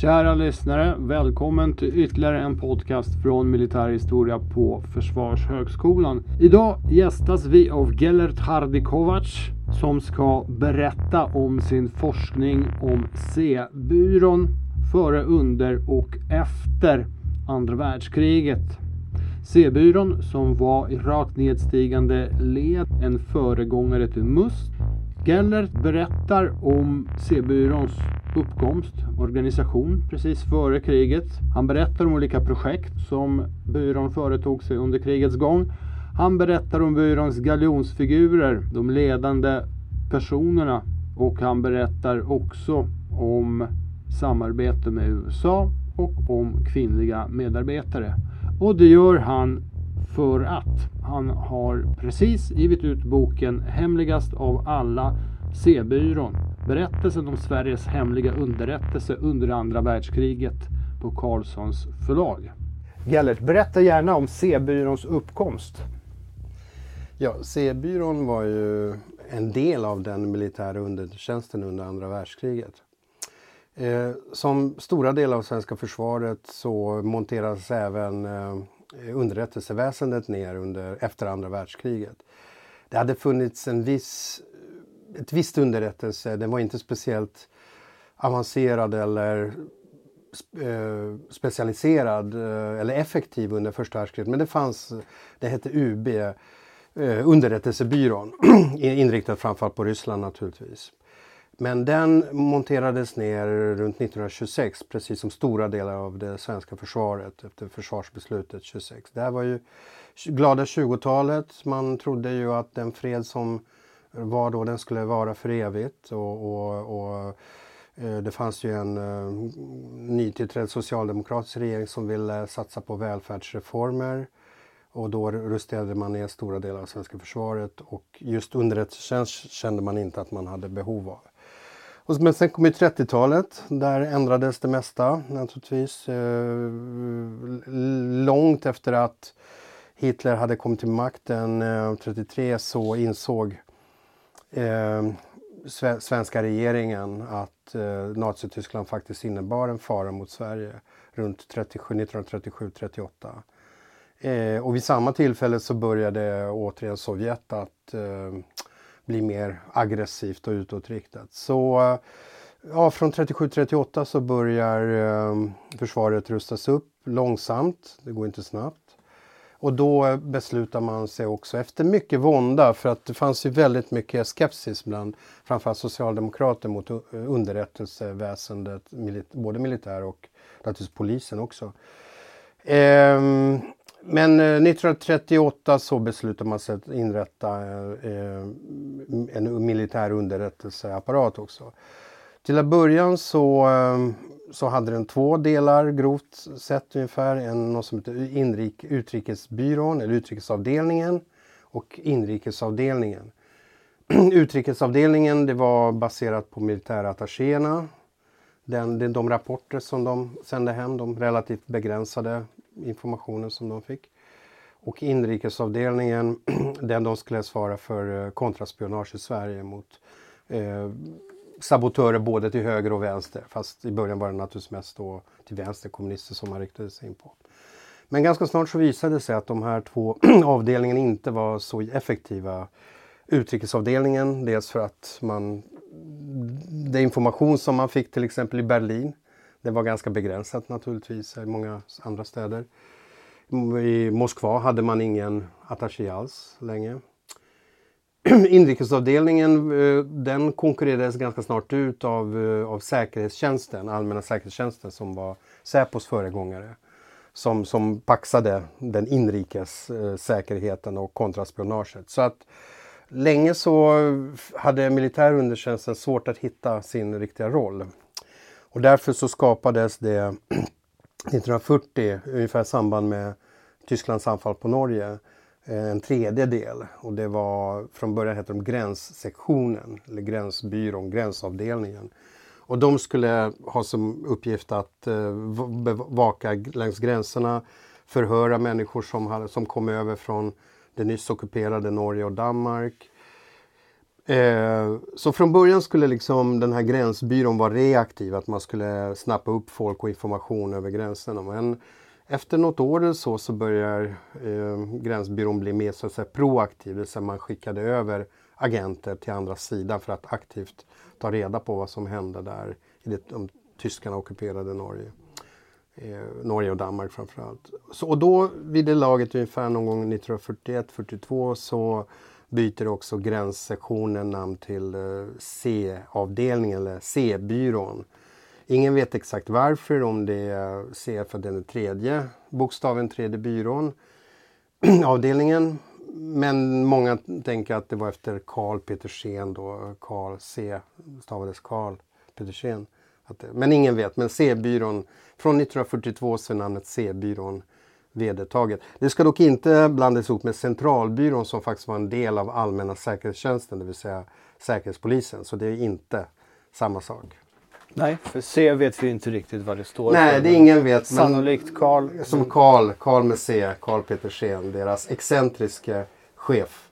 Kära lyssnare, välkommen till ytterligare en podcast från militärhistoria på Försvarshögskolan. Idag gästas vi av Gellert Hardikovac som ska berätta om sin forskning om C-byrån före, under och efter andra världskriget. C-byrån som var i rakt nedstigande led en föregångare till MUST. Gellert berättar om C-byråns uppkomst, organisation precis före kriget. Han berättar om olika projekt som byrån företog sig under krigets gång. Han berättar om byråns galjonsfigurer, de ledande personerna och han berättar också om samarbete med USA och om kvinnliga medarbetare. Och det gör han för att han har precis givit ut boken Hemligast av alla C-byrån. Berättelsen om Sveriges hemliga underrättelse under andra världskriget på Carlssons förlag. Gellert, berätta gärna om C-byråns uppkomst. Ja, C-byrån var ju en del av den militära undertjänsten under andra världskriget. Eh, som stora delar av svenska försvaret så monterades även eh, underrättelseväsendet ner under, efter andra världskriget. Det hade funnits en viss, ett visst underrättelse, den var inte speciellt avancerad eller eh, specialiserad eh, eller effektiv under första världskriget. Men det fanns, det hette UB, eh, underrättelsebyrån, inriktad framförallt på Ryssland naturligtvis. Men den monterades ner runt 1926 precis som stora delar av det svenska försvaret efter försvarsbeslutet 26. Det här var ju glada 20-talet. Man trodde ju att den fred som var då den skulle vara för evigt och, och, och eh, det fanns ju en eh, nytillträdd socialdemokratisk regering som ville satsa på välfärdsreformer och då rusterade man ner stora delar av svenska försvaret och just underrättelsetjänst kände man inte att man hade behov av. Men sen kom ju 30-talet. Där ändrades det mesta naturligtvis. Eh, långt efter att Hitler hade kommit till makten eh, 33 så insåg eh, svenska regeringen att eh, Nazityskland faktiskt innebar en fara mot Sverige runt 1937-38. Eh, och vid samma tillfälle så började återigen Sovjet att eh, bli mer aggressivt och utåtriktat. Så ja, från 37-38 så börjar eh, försvaret rustas upp långsamt, det går inte snabbt. Och då beslutar man sig också efter mycket vånda för att det fanns ju väldigt mycket skepsis bland framförallt socialdemokrater mot underrättelseväsendet, både militär och naturligtvis polisen också. Ehm, men eh, 1938 så beslutar man sig att inrätta eh, en militär underrättelseapparat också. Till att början så, eh, så hade den två delar grovt sett ungefär. En, något som heter inrik, utrikesbyrån eller utrikesavdelningen och inrikesavdelningen. Utrikesavdelningen det var baserat på militärattachéerna. Den, de rapporter som de sände hem, de relativt begränsade informationen som de fick. Och inrikesavdelningen, den de skulle svara för eh, kontraspionage i Sverige mot eh, sabotörer både till höger och vänster. Fast i början var det naturligtvis mest då till vänster kommunister som man riktade sig in på. Men ganska snart så visade det sig att de här två avdelningarna inte var så effektiva. Utrikesavdelningen, dels för att man det information som man fick till exempel i Berlin det var ganska begränsat naturligtvis i många andra städer. I Moskva hade man ingen attaché alls länge. Inrikesavdelningen eh, den konkurrerades ganska snart ut av, eh, av säkerhetstjänsten, allmänna säkerhetstjänsten som var Säpos föregångare. Som, som paxade den inrikes eh, säkerheten och kontraspionaget. Så att länge så hade militär undertjänsten svårt att hitta sin riktiga roll. Och därför så skapades det 1940, ungefär i samband med Tysklands anfall på Norge, Eh, en tredje del. Och det var, från början hette de gränssektionen, eller gränsbyrån, gränsavdelningen. Och de skulle ha som uppgift att eh, bevaka längs gränserna, förhöra människor som, hade, som kom över från det nyss ockuperade Norge och Danmark, Eh, så från början skulle liksom den här gränsbyrån vara reaktiv, att man skulle snappa upp folk och information över gränserna. Men efter något år eller så, så börjar eh, gränsbyrån bli mer så att säga, proaktiv, det vill säga man skickade över agenter till andra sidan för att aktivt ta reda på vad som hände där i det, de tyskarna ockuperade Norge. Eh, Norge och Danmark framförallt. Så, och då vid det laget ungefär någon gång 1941-42 så byter också gränssektionen namn till eh, C-avdelningen eller C-byrån. Ingen vet exakt varför, om det är C för den tredje bokstaven, tredje byrån, avdelningen. Men många tänker att det var efter Karl Petersen då, Karl C stavades Karl Petersen. Men ingen vet, men C-byrån, från 1942 så är namnet C-byrån vedertaget. Det ska dock inte blandas ihop med Centralbyrån som faktiskt var en del av allmänna säkerhetstjänsten, det vill säga Säkerhetspolisen. Så det är inte samma sak. Nej, för C vet vi inte riktigt vad det står Nej, för. det ingen vet. Sannolikt Karl. Som Karl, Karl med C, Karl Petersen, deras excentriske chef.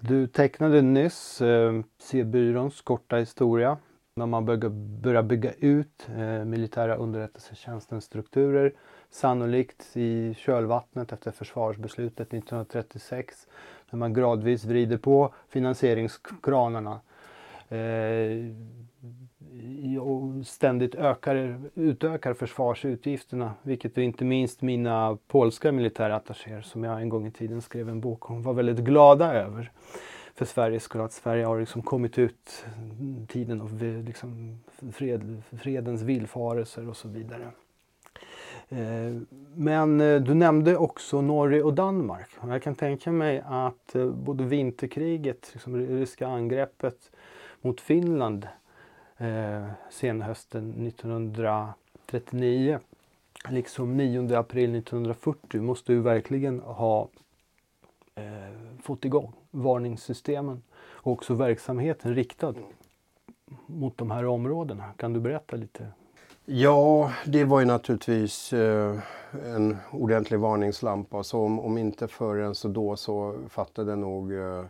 Du tecknade nyss eh, C-byråns korta historia. När man börjar bygga ut eh, militära underrättelsetjänstens strukturer sannolikt i kölvattnet efter försvarsbeslutet 1936 när man gradvis vrider på finansieringskranarna eh, och ständigt ökar, utökar försvarsutgifterna vilket inte minst mina polska militärattachéer som jag en gång i tiden skrev en bok om var väldigt glada över för Sveriges skull. Att Sverige har liksom kommit ut tiden av eh, liksom fred, fredens villfarelser och så vidare. Eh, men eh, du nämnde också Norge och Danmark. Jag kan tänka mig att både vinterkriget, liksom det ryska angreppet mot Finland Eh, senhösten 1939 liksom 9 april 1940 måste ju verkligen ha eh, fått igång varningssystemen och också verksamheten riktad mot de här områdena. Kan du berätta lite Ja, det var ju naturligtvis eh, en ordentlig varningslampa. Så om, om, inte förrän så då så fattade nog eh,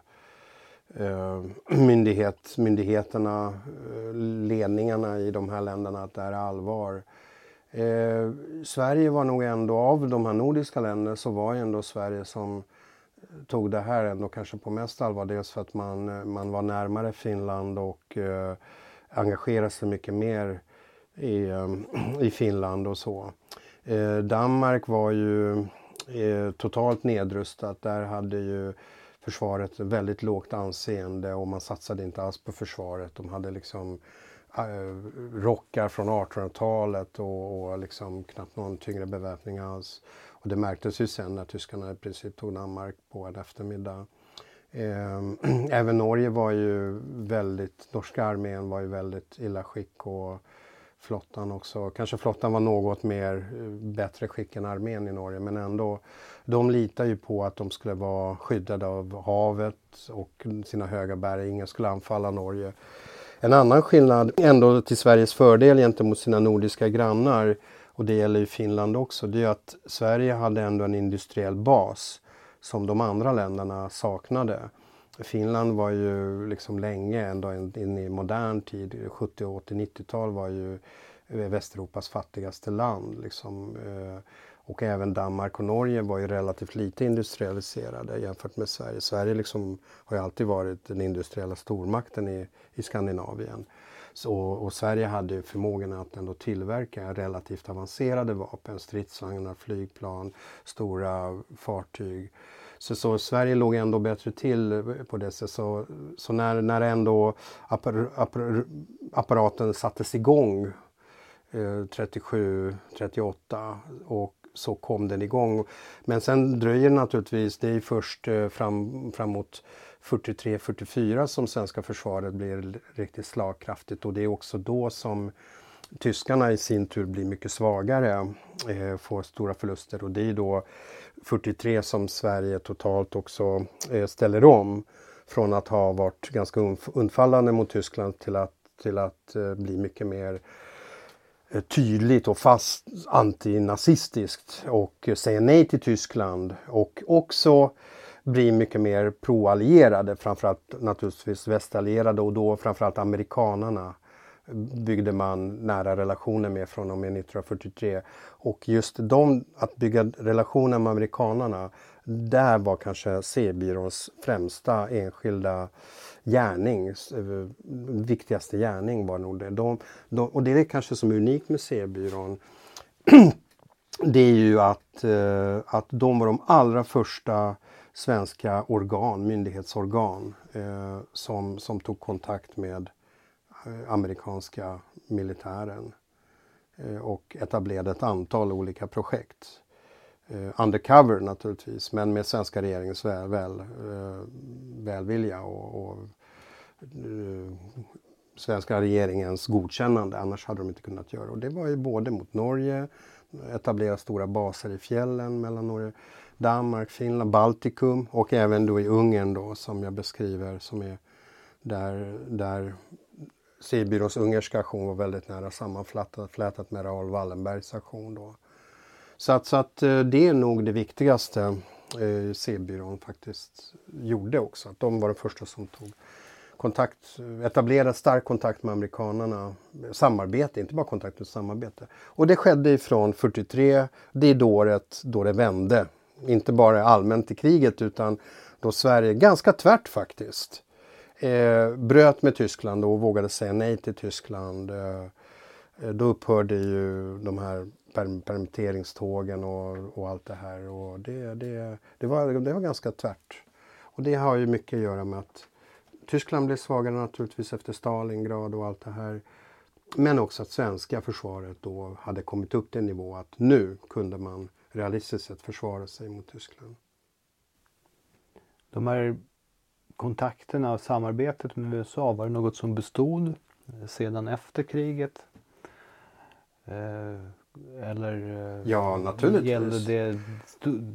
Eh, myndighet, myndigheterna, eh, ledningarna i de här länderna att det här är allvar. Eh, Sverige var nog ändå, av de här nordiska länderna, så var ändå Sverige som eh, tog det här ändå kanske på mest allvar. Dels för att man, man var närmare Finland och eh, engagerade sig mycket mer i, eh, i Finland och så. Eh, Danmark var ju eh, totalt nedrustat. Där hade ju försvaret väldigt lågt anseende och man satsade inte alls på försvaret. De hade liksom eh, rockar från 1800-talet och, och liksom knappt någon tyngre beväpning alls. Och det märktes ju sen när tyskarna i princip tog Danmark på en eftermiddag. Ehm, även Norge var ju väldigt, norska armén var ju väldigt illa skick och flottan också. Kanske flottan var något mer eh, bättre skick än armén i Norge men ändå. De litar ju på att de skulle vara skyddade av havet och sina höga berg. Ingen skulle anfalla Norge. En annan skillnad ändå till Sveriges fördel gentemot sina nordiska grannar och det gäller ju Finland också, det är att Sverige hade ändå en industriell bas som de andra länderna saknade. Finland var ju liksom länge, ändå in i modern tid, 70, 80, 90-tal var ju eh, Västeuropas fattigaste land. Liksom. Eh, och även Danmark och Norge var ju relativt lite industrialiserade jämfört med Sverige. Sverige liksom har ju alltid varit den industriella stormakten i, i Skandinavien. Så, och Sverige hade förmågan att ändå tillverka relativt avancerade vapen, stridsvagnar, flygplan, stora fartyg. Så, så, Sverige låg ändå bättre till på det sättet. Så, så när, när ändå appar, appar, apparaten sattes igång eh, 37, 38 och så kom den igång. Men sen dröjer det naturligtvis, det är först eh, fram, framåt 43-44 som svenska försvaret blir riktigt slagkraftigt och det är också då som tyskarna i sin tur blir mycket svagare, eh, får stora förluster. Och det är då 43 som Sverige totalt också eh, ställer om från att ha varit ganska undfallande mot Tyskland till att, till att eh, bli mycket mer eh, tydligt och fast antinazistiskt och säga nej till Tyskland och också bli mycket mer proallierade, framförallt naturligtvis västallierade och då framförallt amerikanarna byggde man nära relationer med från och med 1943. Och just de, att bygga relationer med amerikanarna, där var kanske C-byråns främsta enskilda gärning, eh, viktigaste gärning var nog det. De, de, och det är kanske som är unikt med C-byrån. det är ju att, eh, att de var de allra första svenska organ, myndighetsorgan eh, som, som tog kontakt med eh, Eh, amerikanska militären eh, och etablerade ett antal olika projekt. Eh, undercover naturligtvis, men med svenska regeringens väl, väl, välvilja och, och svenska regeringens godkännande, annars hade de inte kunnat göra. Och det var ju både mot Norge, etablera stora baser i fjällen mellan Norge, Danmark, Finland, Baltikum och även då i Ungern då som jag beskriver som är där, där C-byråns ungerska aktion var väldigt nära sammanflätat med Raoul Wallenbergs aktion då. Så att, så att eh, det är nog det viktigaste eh, C-byrån faktiskt gjorde också. Att de var de första som tog kontakt, etablerade stark kontakt med amerikanerna. Samarbete, inte bara kontakt utan samarbete. Och det skedde ifrån 43, det är då året då det vände. Inte bara allmänt i kriget utan då Sverige, ganska tvärt faktiskt, eh, bröt med Tyskland och vågade säga nej till Tyskland. Eh, eh då upphörde ju de här permitteringstågen och, och allt det här. Och det, det, det, var, det var ganska tvärt. Och det har ju mycket att göra med att Tyskland blev svagare naturligtvis efter Stalingrad och allt det här. Men också att svenska försvaret då hade kommit upp till en nivå att nu kunde man realistiskt sett försvara sig mot Tyskland. De här kontakterna och samarbetet med USA, var det något som bestod sedan efter kriget? Eh, eller eh, ja, naturligtvis. gällde det,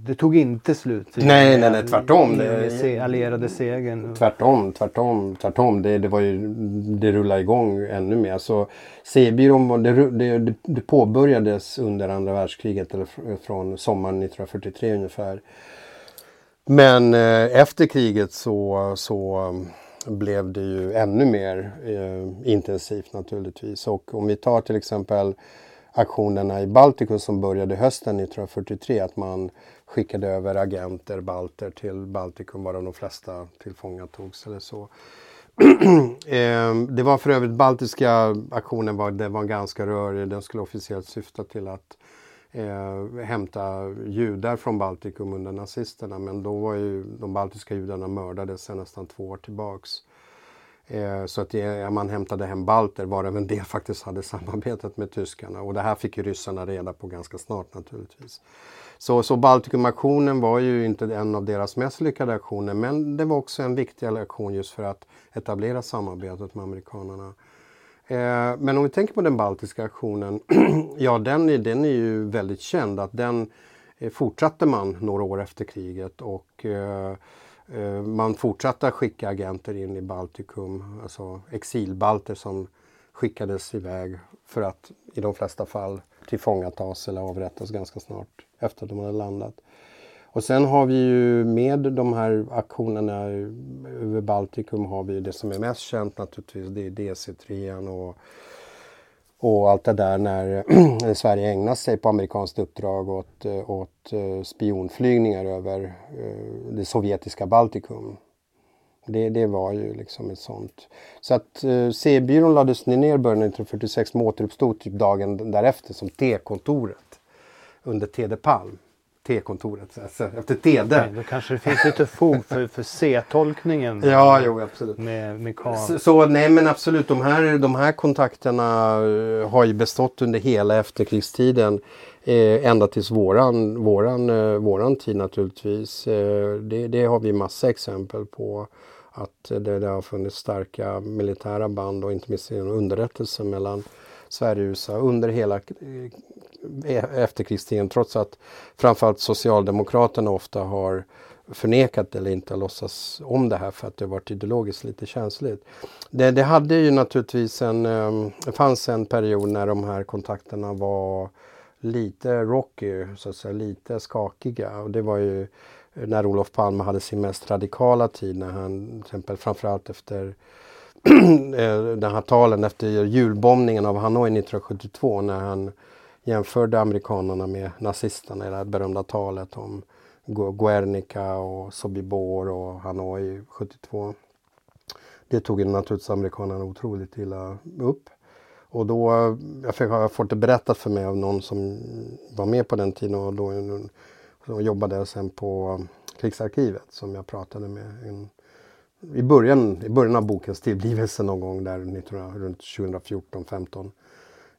det tog inte slut? Nej, nej, nej, tvärtom. Det, allierade segern? Tvärtom, tvärtom, tvärtom. Det, det, var ju, det rullade igång ännu mer. Så C-byrån det, det, det påbörjades under andra världskriget, eller från sommaren 1943 ungefär. Men eh, efter kriget så, så blev det ju ännu mer eh, intensivt naturligtvis. Och om vi tar till exempel aktionerna i Baltikum som började hösten 1943. Att man skickade över agenter, balter till Baltikum varav de flesta tillfångatogs eller så. Ehm, det var för övrigt baltiska aktionen var, det var ganska rörig. Den skulle officiellt syfta till att eh, hämta judar från Baltikum under nazisterna. Men då var ju de baltiska judarna mördade sedan nästan två år tillbaks. Eh, så att det, man hämtade hem balter varav en del faktiskt hade samarbetat med tyskarna och det här fick ju ryssarna reda på ganska snart naturligtvis. Så, så Baltikumaktionen var ju inte en av deras mest lyckade aktioner men det var också en viktig aktion just för att etablera samarbetet med amerikanerna. Eh, men om vi tänker på den baltiska aktionen, ja den är, den är ju väldigt känd att den eh, fortsatte man några år efter kriget och eh, eh, man fortsatte att skicka agenter in i Baltikum, alltså exilbalter som skickades iväg för att i de flesta fall tillfångatas eller avrättas ganska snart efter att de hade landat. Och sen har vi ju med de här aktionerna över Baltikum har vi det som är mest känt naturligtvis, det är DC-3 och och allt det där när Sverige ägnar sig på amerikanskt uppdrag åt, åt eh, spionflygningar över eh, det sovjetiska Baltikum. Det, det var ju liksom ett sånt. Så att eh, C-byrån lades ner i början av 1946 men återuppstod typ dagen därefter som T-kontoret under Tede Palm. T-kontoret, alltså, efter Tede. Okay, då kanske det finns lite fog för, för C-tolkningen. ja, jo absolut. Med, med så, så, nej men absolut, de här, de här kontakterna eh, har ju bestått under hela efterkrigstiden. Eh, ända tills våran, våran, eh, våran tid naturligtvis. Eh, det, det, har vi massa exempel på. Att det, det har funnits starka militära band och inte minst underrättelser mellan Sverige och USA under hela eh, e-, efterkrigstiden trots att framförallt Socialdemokraterna ofta har förnekat eller inte låtsas om det här för att det varit ideologiskt lite känsligt. Det, det hade ju naturligtvis en, ehm, det fanns en period när de här kontakterna var lite rocky, så att säga, lite skakiga och det var ju när Olof Palme hade sin mest radikala tid när han till exempel framförallt efter Eh, den här talen efter julbombningen av Hanoi 1972 när han jämförde amerikanerna med nazisterna i det här berömda talet om Guernica och Sobibor och Hanoi 72. Det tog naturligtvis amerikanerna otroligt illa upp. Och då, jag fick, har fått det berättat för mig av någon som var med på den tiden och då som jobbade sen på Krigsarkivet som jag pratade med en, i, början, i början av bokens tillblivelse någon gång där 1900, runt 2014-15.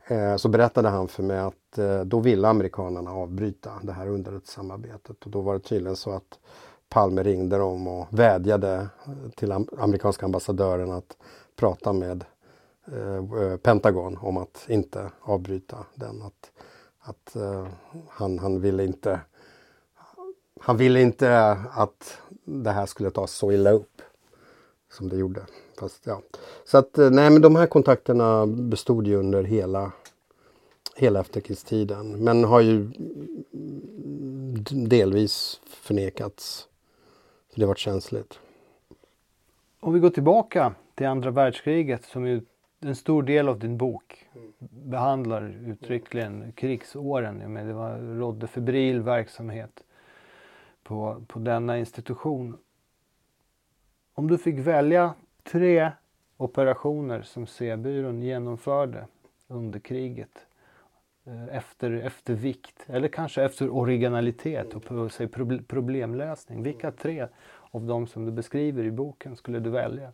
Eh, så berättade han för mig att eh, då ville amerikanerna avbryta det här underrättelsesamarbetet och då var det tydligen så att Palme ringde dem och vädjade eh, till amerikanska ambassadören att prata med eh, eh, Pentagon om att inte avbryta den. Att, att eh, han, han ville inte han ville inte att det här skulle tas så illa upp som det gjorde. Fast, ja. Så att eh, nej men de här kontakterna bestod ju under hela hela efterkrigstiden. Men har ju delvis förnekats. För det har varit känsligt. Om vi går tillbaka till andra världskriget som ju en stor del av din bok behandlar uttryckligen krigsåren. Men det var, rådde febril verksamhet på, på denna institution. Om du fick välja tre operationer som C-byrån genomförde under kriget eh, efter, efter vikt eller kanske efter originalitet och säg, problemlösning. Vilka tre av de som du beskriver i boken skulle du välja?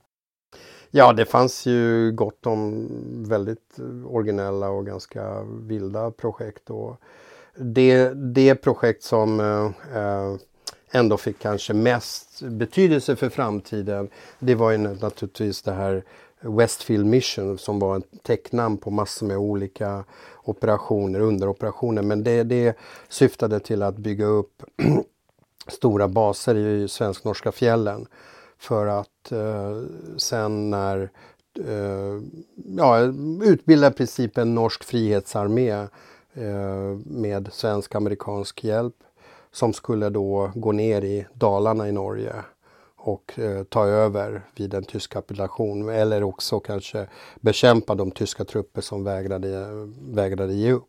Ja, det fanns ju gott om väldigt eh, originella och ganska vilda projekt. Och det, det projekt som eh, eh ändå fick kanske mest betydelse för framtiden, det var ju naturligtvis det här Westfield Mission som var ett täcknamn på massor med olika operationer, underoperationer. Men det, det syftade till att bygga upp stora baser i svensk-norska fjällen. För att eh, sen när eh, ja, utbilda i princip en norsk frihetsarmé eh, med svensk-amerikansk hjälp som skulle då gå ner i Dalarna i Norge och eh, ta över vid en tysk kapitulation eller också kanske bekämpa de tyska trupper som vägrade, vägrade ge upp.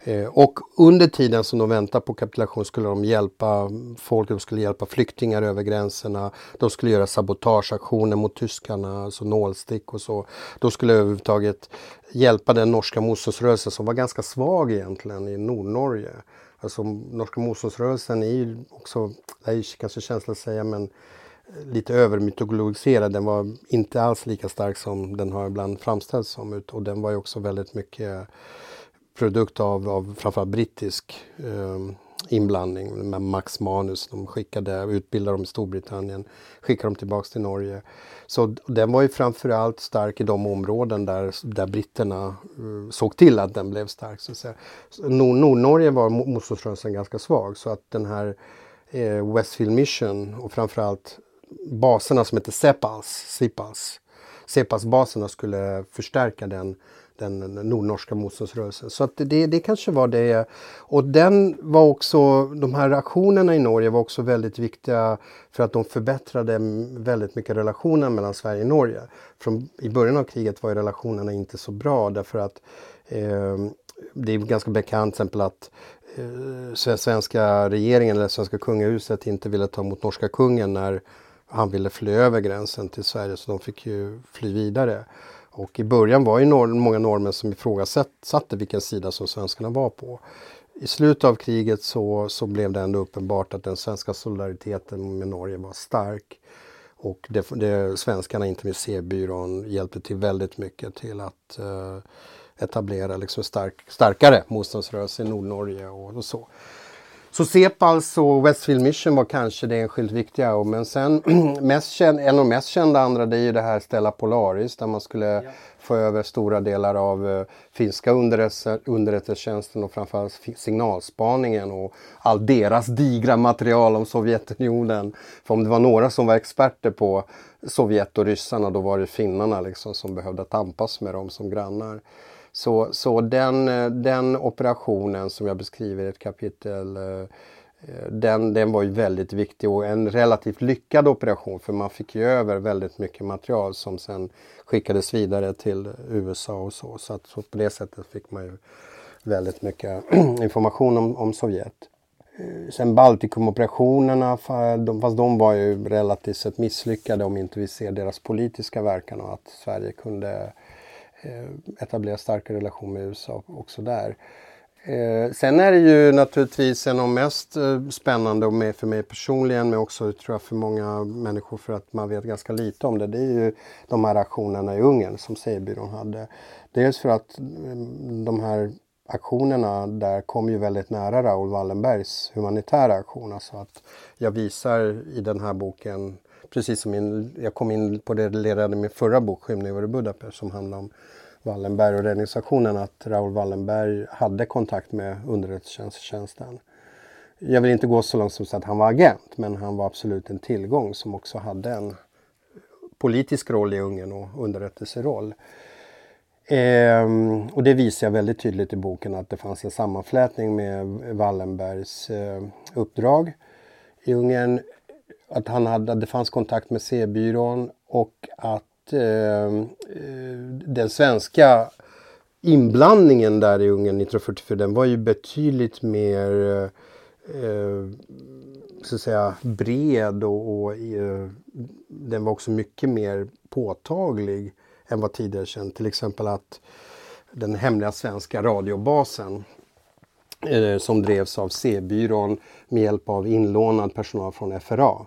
Eh, och under tiden som de väntar på kapitulation skulle de hjälpa folk, de skulle hjälpa flyktingar över gränserna. De skulle göra sabotageaktioner mot tyskarna, alltså nålstick och så. De skulle överhuvudtaget hjälpa den norska motståndsrörelsen som var ganska svag egentligen i Nordnorge. Alltså norska motståndsrörelsen är ju också, det är kanske känsligt att säga men eh, lite övermytologiserad. Den var inte alls lika stark som den har ibland framställts som. Och den var ju också väldigt mycket produkt av, av framförallt brittisk eh, inblandning med Max Manus. De skickade, utbildade dem i Storbritannien, skickade dem tillbaks till Norge. Så den var ju framförallt stark i de områden där, där britterna uh, såg till att den blev stark. Så att säga. Nordnorge var motståndsrörelsen ganska svag så att den här eh, Westfield Mission och framförallt baserna som heter Sepals, Sipals. Sepals-baserna skulle förstärka den, den nordnorska motståndsrörelsen. Så att det, det kanske var det. Och den var också, de här aktionerna i Norge var också väldigt viktiga för att de förbättrade väldigt mycket relationen mellan Sverige och Norge. Från, I början av kriget var relationerna inte så bra därför att eh, det är ganska bekant till exempel att eh, svenska regeringen eller svenska kungahuset inte ville ta emot norska kungen när han ville fly över gränsen till Sverige så de fick ju fly vidare. Och i början var ju norr, många norrmän som ifrågasatte vilken sida som svenskarna var på. I slutet av kriget så, så blev det ändå uppenbart att den svenska solidariteten med Norge var stark. Och det, det, svenskarna, inte minst C-byrån, hjälpte till väldigt mycket till att eh, etablera liksom stark, starkare motståndsrörelse i Nordnorge och, och så. Så Sepals och Westfield Mission var kanske det enskilt viktiga. Men sen mest känd, en av de mest kända andra det är ju det här Stella Polaris där man skulle ja. få över stora delar av uh, finska underrättelsetjänsten och framförallt signalspaningen och all deras digra material om Sovjetunionen. För om det var några som var experter på Sovjet och ryssarna då var det finnarna liksom som behövde tampas med dem som grannar. Så, så den, eh, den operationen som jag beskriver i ett kapitel eh, eh, den, den var ju väldigt viktig och en relativt lyckad operation för man fick ju över väldigt mycket material som sen skickades vidare till USA och så. Så, att, så på det sättet fick man ju väldigt mycket information om, om Sovjet. Sen Baltikumoperationerna, fast de var ju relativt sett misslyckade om inte vi ser deras politiska verkan och att Sverige kunde eh, Eh, etablera starka relationer med USA också där. Eh, sen är det ju naturligtvis en av mest eh, spännande och med för mig personligen men också tror jag för många människor för att man vet ganska lite om det. Det är ju de här aktionerna i Ungern som C-byrån hade. Dels för att mm, de här aktionerna där kom ju väldigt nära Raoul Wallenbergs humanitära aktion. Alltså att jag visar i den här boken, precis som min, jag kom in på det ledade min förra bok Skymning över Budapest som handlar om Wallenberg och räddningsaktionen att Raoul Wallenberg hade kontakt med underrättelsetjänsten. Jag vill inte gå så långt som att han var agent men han var absolut en tillgång som också hade en politisk roll i Ungern och underrättelseroll. Ehm, och det visar jag väldigt tydligt i boken att det fanns en sammanflätning med Wallenbergs eh, uppdrag i Ungern. Att han hade, det fanns kontakt med C-byrån och att eh, eh den svenska inblandningen där i Ungern 1944 den var ju betydligt mer eh, eh, så att säga bred och, och eh, den var också mycket mer påtaglig än vad tidigare känt. Till exempel att den hemliga svenska radiobasen eh, som drevs av C-byrån med hjälp av inlånad personal från FRA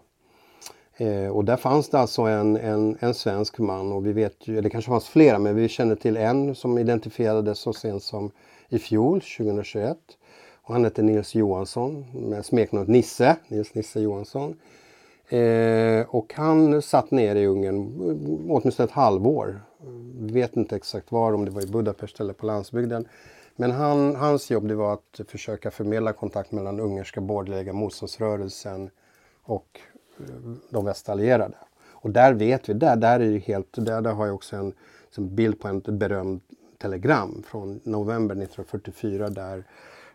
Eh, och där fanns det alltså en, en, en, svensk man och vi vet ju, det kanske fanns flera, men vi känner till en som identifierades så sent som i fjol, 2021. Och han hette Nils Johansson med smeknamnet Nisse, Nils Nisse Johansson. Eh, och han satt ner i Ungern åtminstone ett halvår. Vi vet inte exakt var, om det var i Budapest eller på landsbygden. Men han, hans jobb det var att försöka förmedla kontakt mellan ungerska borgerliga motståndsrörelsen och de västallierade. Och där vet vi, där, där är ju helt, där, där har jag också en, en bild på ett berömt telegram från november 1944 där,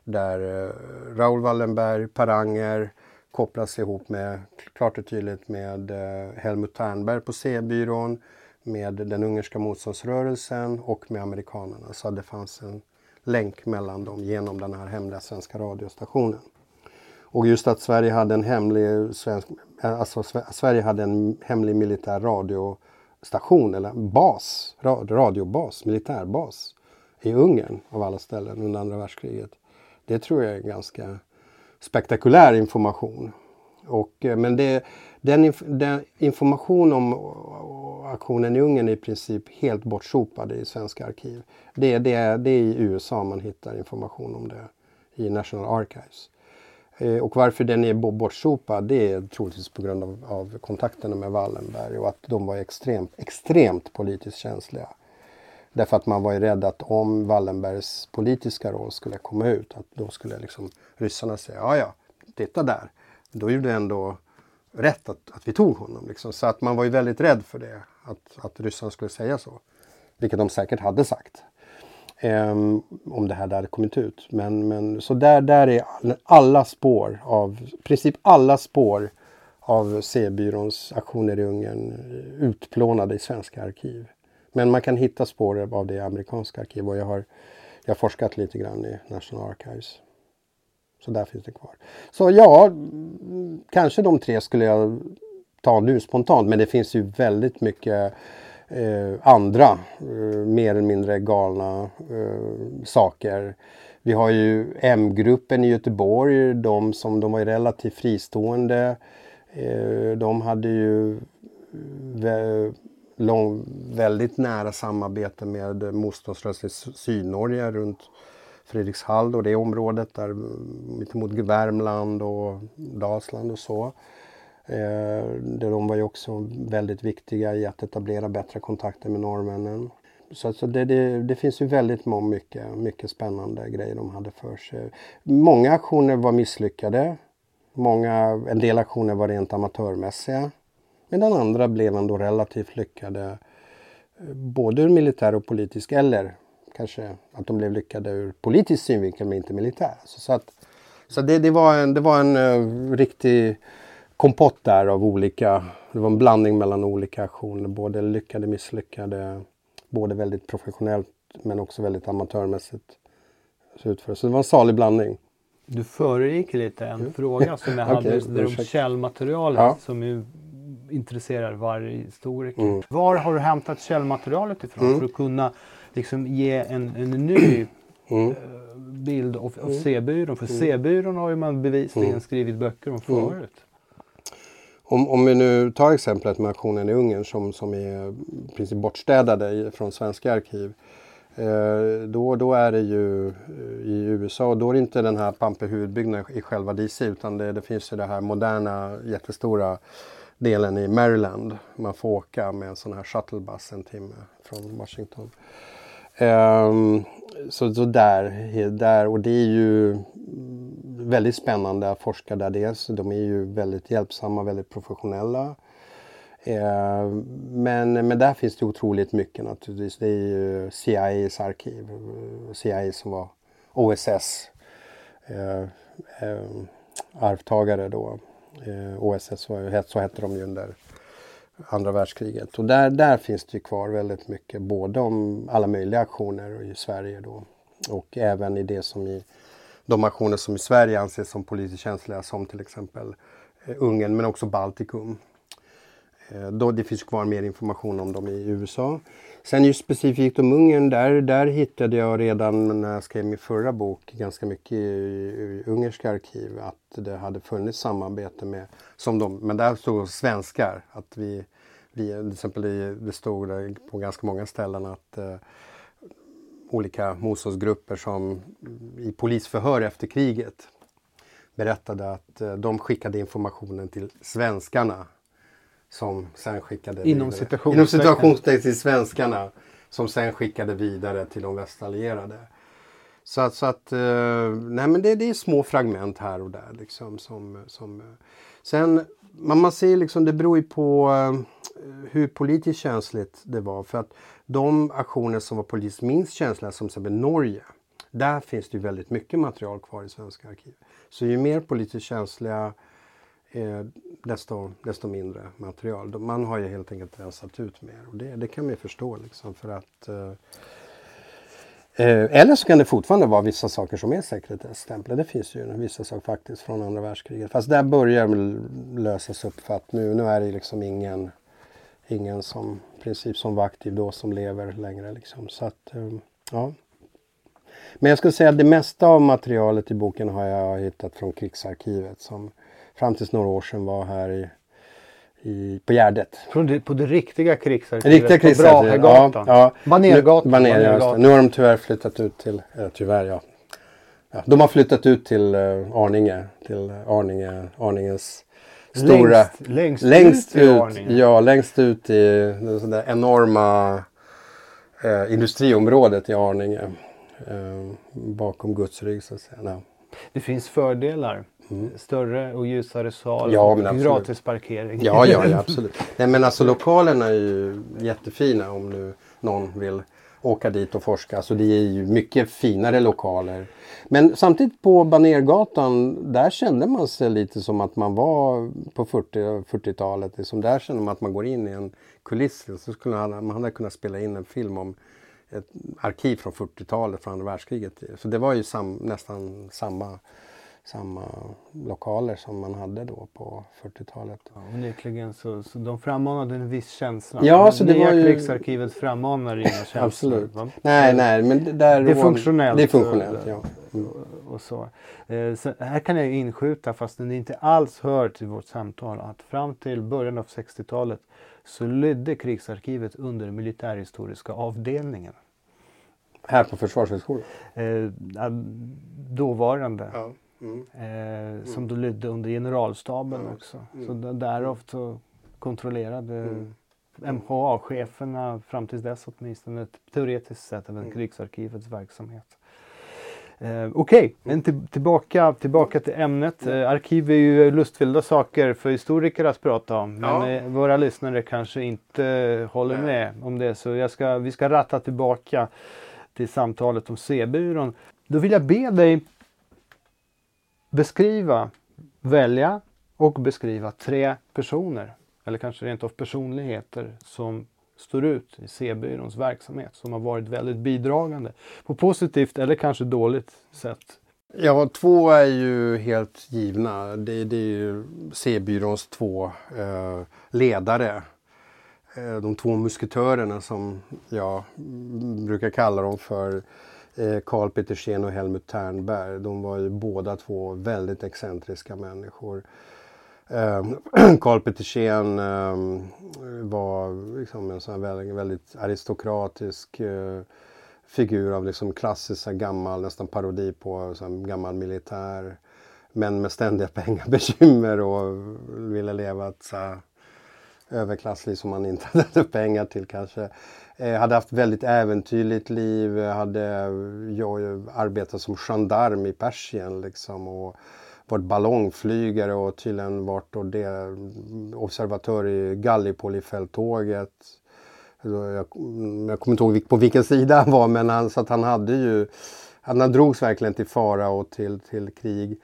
där eh, Raoul Wallenberg, Paranger kopplas ihop med, klart och tydligt med eh, Helmut Ternberg på C-byrån, med den ungerska motståndsrörelsen och med amerikanerna. Så det fanns en länk mellan dem genom den här hemliga svenska radiostationen. Och just att Sverige hade en hemlig svensk, alltså Sverige hade en hemlig militär radiostation eller bas, radiobas, militärbas i Ungern av alla ställen under andra världskriget. Det tror jag är ganska spektakulär information. Och, eh, men det, den, den, information om aktionen i Ungern är i princip helt bortsopad i svenska arkiv. Det, det, det är i USA man hittar information om det i National Archives. Eh, och varför den är bortsopad det är troligtvis på grund av, av kontakterna med Wallenberg och att de var extremt, extremt politiskt känsliga. Därför att man var ju rädd att om Wallenbergs politiska roll skulle komma ut, att då skulle liksom ryssarna säga ja ja, titta där. Då gjorde ändå rätt att, att vi tog honom. Liksom. Så att man var ju väldigt rädd för det, att, att ryssarna skulle säga så. Vilket de säkert hade sagt. Um, om det här hade kommit ut. Men, men så där, där är alla spår av, i princip alla spår av C-byråns aktioner i Ungern eh, utplånade i svenska arkiv. Men man kan hitta spår av det i amerikanska arkiv och jag har, jag har forskat lite grann i National Archives. Så där finns det kvar. Så ja, kanske de tre skulle jag ta nu spontant men det finns ju väldigt mycket eh, andra eh, mer eller mindre galna eh, saker. Vi har ju M-gruppen i Göteborg, de som de var relativt fristående. Eh, de hade ju eh, vä lång, väldigt nära samarbete med motståndsrörelsen i Sydnorge runt Fredrikshall och det området där mm, mittemot Värmland och Dalsland och så. Eh, de var ju också väldigt viktiga i att etablera bättre kontakter med norrmännen. Så det, det, det, finns ju väldigt mycket, mycket spännande grejer de hade för sig. Många aktioner var misslyckade. Många, en del aktioner var rent amatörmässiga. Medan andra blev ändå relativt lyckade. Eh, både ur militär och politisk eller kanske att de blev lyckade ur politisk synvinkel men inte militär. Så, så att Så det, det, var en, det var en uh, riktig kompott där av olika, det var en blandning mellan olika aktioner, både lyckade, misslyckade, både väldigt professionellt men också väldigt amatörmässigt. Så det var en salig blandning. Du föregick lite en mm. fråga som jag hade okay, om källmaterialet ja. som ju intresserar varje historiker. Mm. Var har du hämtat källmaterialet ifrån mm. för att kunna liksom ge en, en ny mm. Eh, bild av, av mm. C-byrån? För mm. C-byrån har ju man bevisligen skrivit böcker om förut. Om, om vi nu tar exemplet med aktionen i Ungern som, som är i princip bortstädade från svenska arkiv. Eh, då, då är det ju eh, i USA, och då är det inte den här pampehuvudbyggnaden i själva DC utan det, det finns ju den här moderna jättestora delen i Maryland. Man får åka med en sån här shuttlebuss en timme från Washington. Um, så, så där, där, och det är ju väldigt spännande att forska där dels. De är ju väldigt hjälpsamma, väldigt professionella. Ehm, men, men där finns det otroligt mycket naturligtvis. Det är ju CIAs arkiv. CIA som var OSS eh, eh, arvtagare då. Eh, OSS, så hette de ju under andra världskriget. Och där, där finns det ju kvar väldigt mycket, både om alla möjliga aktioner i Sverige då och även i det som i de aktioner som i Sverige anses som politiskt känsliga som till exempel eh, Ungern men också Baltikum. Eh, då det finns kvar mer information om dem i USA. Sen just specifikt om Ungern, där, där hittade jag redan när jag skrev min förra bok ganska mycket i, i ungerska arkiv att det hade funnits samarbete med, som de, men där stod svenskar. Att vi, vi, till exempel det stod på ganska många ställen att eh, olika motståndsgrupper som i polisförhör efter kriget berättade att eh, de skickade informationen till svenskarna som sen skickade Inom citationstecken till svenskarna som sen skickade vidare till de västallierade. Så att, så att eh, nej men det, det är små fragment här och där liksom som, som eh, Sen man, man ser liksom, det beror ju på uh, hur politiskt känsligt det var. För att de aktioner som var politiskt minst känsliga, som till Norge, där finns det ju väldigt mycket material kvar i svenska arkiv. Så ju mer politiskt känsliga eh, desto, desto mindre material. Man har ju helt enkelt rensat ut mer och det, det kan man ju förstå liksom för att eh, eh eller så kan det fortfarande vara vissa saker som är sekretesstämplade. Det finns ju vissa saker faktiskt från andra världskriget. Fast där börjar det lösas upp för att nu, nu är det liksom ingen, ingen som princip som var aktiv då som lever längre. Liksom. Så att, eh, ja. Men jag skulle säga att det mesta av materialet i boken har jag hittat från krigsarkivet som fram tills några år sedan var här i, i, på Gärdet. Från på det riktiga krigsarkivet? Riktiga krigsarkivet, på ja. ja. Banergatan. Nu, Baner, nu har de tyvärr flyttat ut till, eh, tyvärr ja. ja. De har flyttat ut till uh, Arninge, till Arninge, Arningens stora... Längst, längst, längst ut, ut Arninge. Ja, längst ut i det där enorma eh, industriområdet i Arninge. Eh, bakom Guds rygg så att säga. Ja. Det finns fördelar Mm. Större och ljusare sal ja, och gratis parkering. Ja, ja, ja, absolut. Nej, men alltså lokalerna är ju jättefina om nu någon vill åka dit och forska. Alltså det är ju mycket finare lokaler. Men samtidigt på Banergatan, där kände man sig lite som att man var på 40, 40-talet. Liksom där kände man att man går in i en kuliss. Så skulle man, man hade kunnat spela in en film om ett arkiv från 40-talet, från andra världskriget. Så det var ju sam, nästan samma samma lokaler som man hade då på 40-talet. Ja, onekligen så, så de frammanade en viss känsla. Ja, så det Nya var ju... krigsarkivet frammanar inga känslor. Absolut. Va? Nej, nej, men det, där det är funktionellt. Det är funktionellt, ja. Mm. Och så. Eh, så. Här kan jag inskjuta, fast det inte alls hör till vårt samtal, att fram till början av 60-talet så lydde krigsarkivet under militärhistoriska avdelningen. Här på Försvarshögskolan? Eh, dåvarande. Ja. Mm. Eh, som då lydde under generalstaben mm. också. Så därav så kontrollerade MHA-cheferna fram tills dess åtminstone teoretiskt sett även krigsarkivets verksamhet. Eh, Okej, okay. men till, tillbaka, tillbaka till ämnet. Eh, arkiv är ju lustfyllda saker för historiker att prata om. Men ja. eh, våra lyssnare kanske inte håller med om det. Så ska, vi ska ratta tillbaka till samtalet om C-byrån. Då vill jag be dig beskriva, välja och beskriva tre personer eller kanske rent av personligheter som står ut i C-byråns verksamhet som har varit väldigt bidragande på positivt eller kanske dåligt sätt. Ja, två är ju helt givna. Det, det är ju C-byråns två eh, ledare. Eh, de två musketörerna som jag brukar kalla dem för. Eh, Karl Petersen och Helmut Ternberg. De var ju båda två väldigt excentriska människor. Eh, Karl Petersen ehm, var liksom en sån väldigt, väldigt aristokratisk eh, figur av liksom klassisk gammal, nästan parodi på sån gammal militär. Men med ständiga pengabekymmer och ville leva ett så överklassliv som man inte hade pengar till kanske. Eh, hade haft väldigt äventyrligt liv, eh, hade jag arbetat som gendarm i Persien liksom och varit ballongflygare och tydligen varit och det, mm, observatör i Gallipoli-fälttåget. Jag, mm, jag kommer inte ihåg på vilken sida han var men han, så att han hade ju, han drogs verkligen till fara och till, till krig.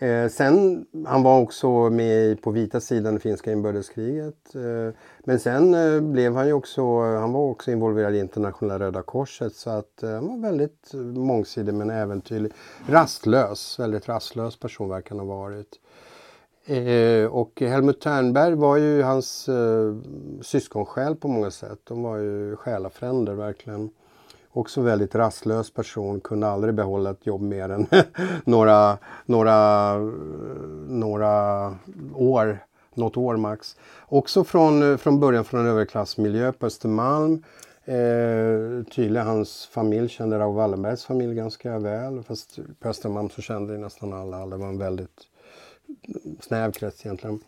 Eh, sen, han var också med på vita sidan i finska inbördeskriget. Eh, men sen eh, blev han ju också, han var också involverad i internationella Röda Korset så att eh, han var väldigt mångsidig men äventyrlig. Rastlös, väldigt rastlös person verkar han ha varit. Eh, och Helmut Ternberg var ju hans eh, syskonsjäl på många sätt. De var ju själafränder verkligen. Också väldigt rastlös person, kunde aldrig behålla ett jobb mer än några, några, några år, något år max. Också från, från början från en överklassmiljö på Östermalm. Eh, tydligen hans familj kände Raoul Wallenbergs familj ganska väl. Fast på Östermalm så kände nästan alla. Det var en väldigt snäv krets egentligen.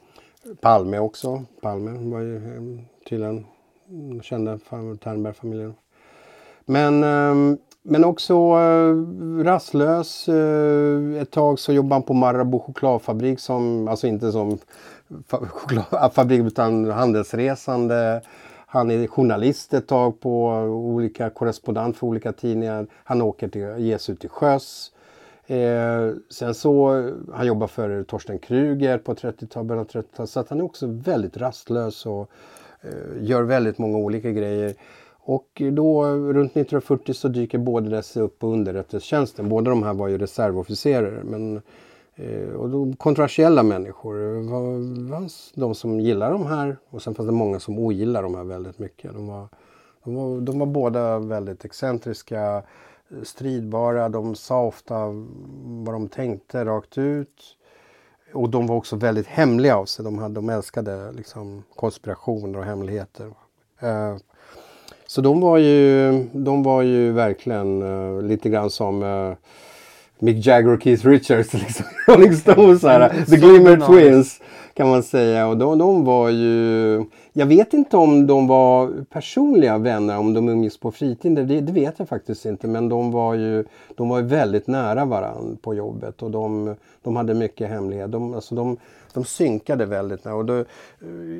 Palme också. Palme var ju eh, tydligen kände Ternberg-familjen. Men, ehm, men också eh, rastlös. Eh, ett tag så jobbade han på Marabou chokladfabrik som, alltså inte som chokladfabrik utan handelsresande. Han är journalist ett tag på olika korrespondent för olika tidningar. Han åker till, ges ut till sjöss. Eh, sen så, han jobbar för Torsten Kruger på 30-talet, början av 30-talet. Så att han är också väldigt rastlös och eh, gör väldigt många olika grejer. Och då runt 1940 så dyker båda dessa upp på underrättelsetjänsten. Båda de här var ju reservofficerare. Men, eh, och då, kontroversiella människor. Det var de som gillar de här och sen fanns det många som ogillar de här väldigt mycket. De var, de var, de var båda väldigt excentriska, stridbara. De sa ofta vad de tänkte rakt ut. Och de var också väldigt hemliga av sig. De, hade, de älskade liksom, konspirationer och hemligheter. Eh, Eh, så de var ju, de var ju verkligen uh, lite grann som uh, Mick Jagger och Keith Richards, liksom, Rolling Stones, här, The Glimmer Twins kan man säga. Och de, de var ju, jag vet inte om de var personliga vänner, om de umgicks på fritiden, det, det, vet jag faktiskt inte. Men de var ju, de var väldigt nära varandra på jobbet och de, de hade mycket hemlighet. De, alltså de, de synkade väldigt nära. Och då,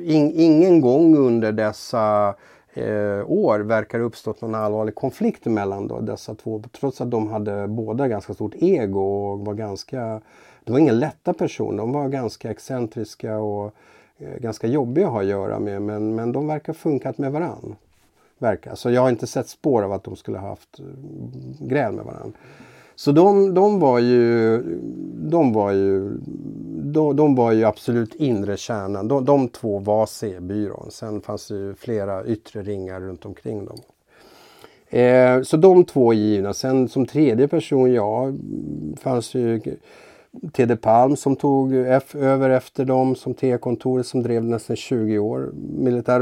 in, ingen gång under dessa eh, år verkar det uppstått någon allvarlig konflikt mellan då, dessa två. Trots att de hade båda ganska stort ego och var ganska... Det var inga lätta personer. De var ganska excentriska och eh, ganska jobbiga att ha att göra med. Men, men de verkar funkat med varann. Verkar. Så jag har inte sett spår av att de skulle ha haft eh, gräl med varann. Så de, de var ju, de var ju, de, de var ju absolut inre kärnan. De, de två var C-byrån. Sen fanns det ju flera yttre ringar runt omkring dem. Eh, så de två är givna. Sen som tredje person, ja, fanns ju TD Palm som tog F över efter dem som T-kontoret som drev nästan 20 år, militär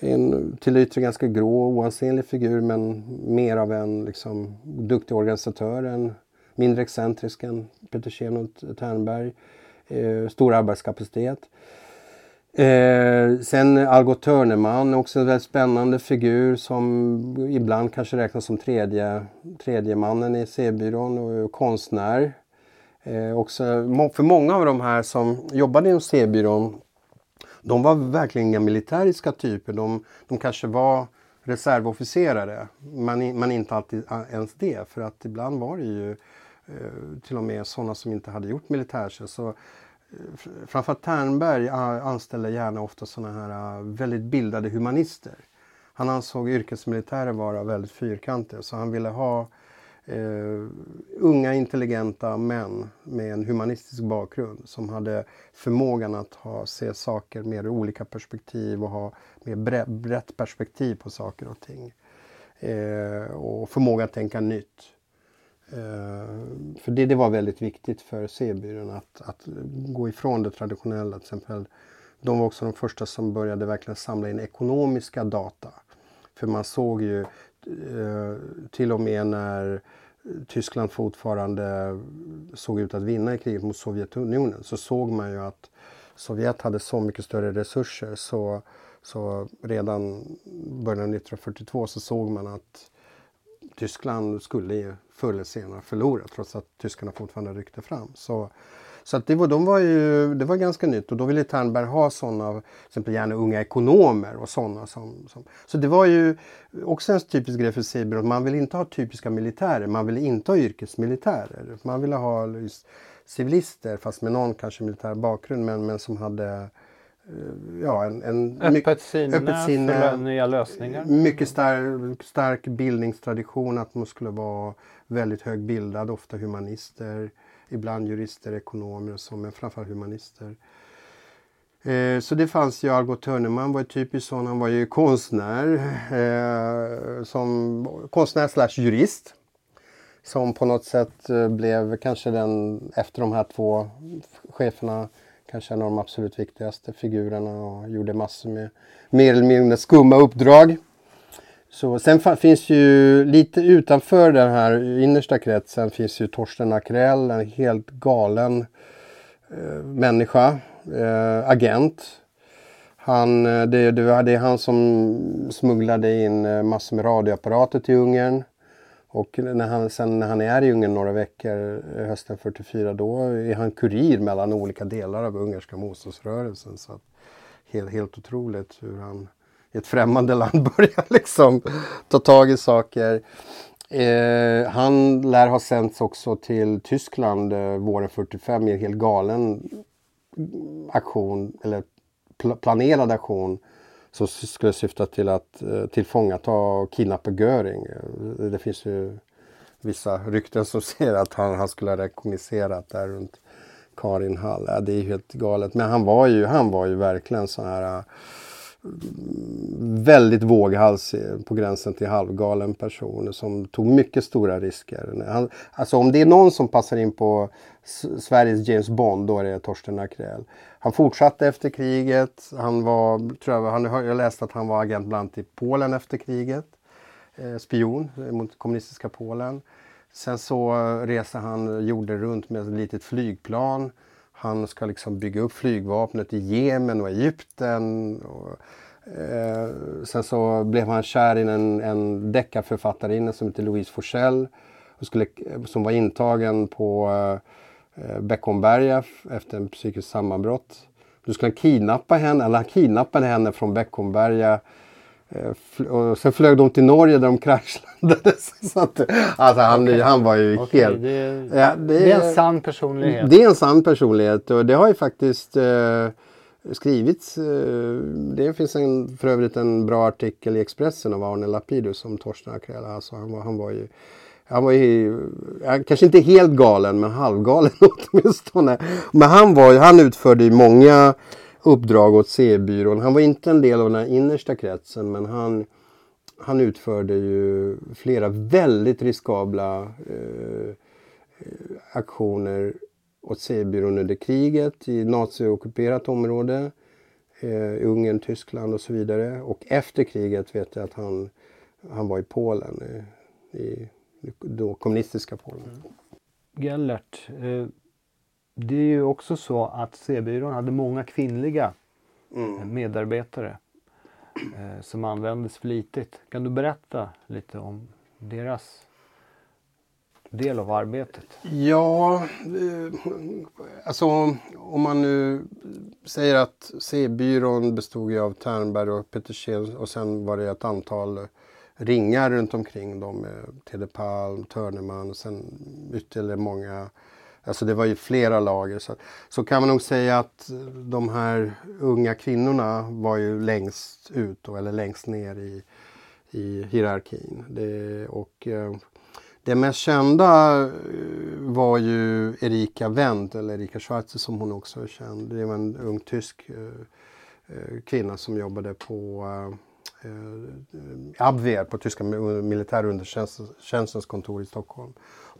en till yttre ganska grå, oansenlig figur men mer av en liksom, duktig organisatör, än mindre excentrisk än Petersen och Ternberg. Eh, stor arbetskapacitet. Eh, sen Algot Törneman, också en väldigt spännande figur som ibland kanske räknas som tredje, tredje mannen i C-byrån och konstnär. Eh, också, för många av de här som jobbade inom C-byrån de var verkligen inga militäriska typer. De, de kanske var reservofficerare, men, men inte alltid ens det. För att ibland var det ju eh, till och med sådana som inte hade gjort militärtjänst. Så, framförallt Ternberg anställde gärna ofta sådana här väldigt bildade humanister. Han ansåg yrkesmilitärer vara väldigt fyrkantiga så han ville ha Uh, unga intelligenta män med en humanistisk bakgrund som hade förmågan att ha, se saker med olika perspektiv och ha mer brett perspektiv på saker och ting. Uh, och förmåga att tänka nytt. Uh, för det, det var väldigt viktigt för C-byrån att, att gå ifrån det traditionella. Till exempel, de var också de första som började verkligen samla in ekonomiska data. För man såg ju Eh, till och med när Tyskland fortfarande såg ut att vinna i kriget mot Sovjetunionen så såg man ju att Sovjet hade så mycket större resurser så, så redan början av 1942 så såg man att Tyskland skulle förr eller senare förlora trots att tyskarna fortfarande ryckte fram. Så så att det, var, de var ju, det var ganska nytt och då ville Ternberg ha sådana, till exempel gärna unga ekonomer och sådana. Som, som, så det var ju också en typisk grej för Sibir man vill inte ha typiska militärer, man ville inte ha yrkesmilitärer. Man ville ha civilister fast med någon kanske militär bakgrund men, men som hade eh, ja, en, en öppet sinne, öppet sinne för nya lösningar. Mycket stark, stark bildningstradition, att man skulle vara väldigt högbildad, ofta humanister ibland jurister, ekonomer och så, men framförallt humanister. Eh, så det fanns ju Algot Törneman var ju typisk sån. Han var ju konstnär, eh, som konstnär slash jurist. Som på något sätt eh, blev kanske den, efter de här två cheferna, kanske en av de absolut viktigaste figurerna och gjorde massor med mer eller mindre skumma uppdrag. Så, sen finns ju lite utanför den här innersta kretsen finns ju Torsten Akrell, en helt galen eh, människa, eh, agent. Han, eh, det, det, det är han som smugglade in eh, massor med radioapparater till Ungern. Och när han, sen när han är i Ungern några veckor eh, hösten 44 då är han kurir mellan olika delar av ungerska motståndsrörelsen. Så att, helt, helt otroligt hur han i ett främmande land börja liksom ta tag i saker. Eh, han lär ha sänts också till Tyskland eh, våren 45 i en helt galen aktion, eller pl planerad aktion som skulle syfta till att eh, tillfångata och kidnappa Göring. Eh, det finns ju vissa rykten som säger att han, han skulle ha rekognoserat där runt Karin Hall. Ja, det är helt galet. Men han var ju, han var ju verkligen så här eh, väldigt våghalsig, på gränsen till halvgalen person som tog mycket stora risker. Han, alltså om det är någon som passar in på Sveriges James Bond då är det Torsten Akrell. Han fortsatte efter kriget. Han var, tror jag, han, jag läste att han var agent bland annat i Polen efter kriget. Eh, spion mot kommunistiska Polen. Sen så eh, reste han jorden runt med ett litet flygplan han ska liksom bygga upp flygvapnet i Jemen och Egypten. Och, eh, sen så blev han kär i en, en deckarförfattarinna som heter Louise Forsell. Och skulle, som var intagen på eh, Beckomberga efter en psykisk sammanbrott. Då skulle kidnappa henne, eller han kidnappade henne från Beckomberga och sen flög de till Norge där de kraschlandade. Så att, alltså han, okay. han var ju okay, helt... Det är, ja, det, det, är en sann personlighet. Det är en sann personlighet och det har ju faktiskt eh, skrivits. Eh, det finns en, för övrigt en bra artikel i Expressen av Arne Lapidus om Torsten Akrell. Alltså han, var, han var ju han var ju, kanske inte helt galen men halvgalen åtminstone. Men han, var, han utförde ju många uppdrag åt C-byrån. Han var inte en del av den här innersta kretsen men han, han utförde ju flera väldigt riskabla eh, aktioner åt C-byrån under kriget i naziockuperat område. Eh, Ungern, Tyskland och så vidare. Och efter kriget vet jag att han, han var i Polen, eh, i, i då kommunistiska Polen. Mm. Gellert, eh, det är ju också så att C-byrån hade många kvinnliga mm. medarbetare eh, som användes flitigt. Kan du berätta lite om deras del av arbetet? Ja, eh, alltså om man nu säger att C-byrån bestod av Ternberg och Petersen och sen var det ett antal ringar runt omkring dem med Tede Palm, Törneman och sen ytterligare många Alltså det var ju flera lager. Så, så kan man nog säga att de här unga kvinnorna var ju längst ut då, eller längst ner i, i hierarkin. Det, och, eh, det mest kända eh, var ju Erika Wendt, eller Erika Schwarze som hon också är känd. Det var en ung tysk eh, eh kvinna som jobbade på eh, Abwehr, på tyska militärundertjänstens kontor i Stockholm.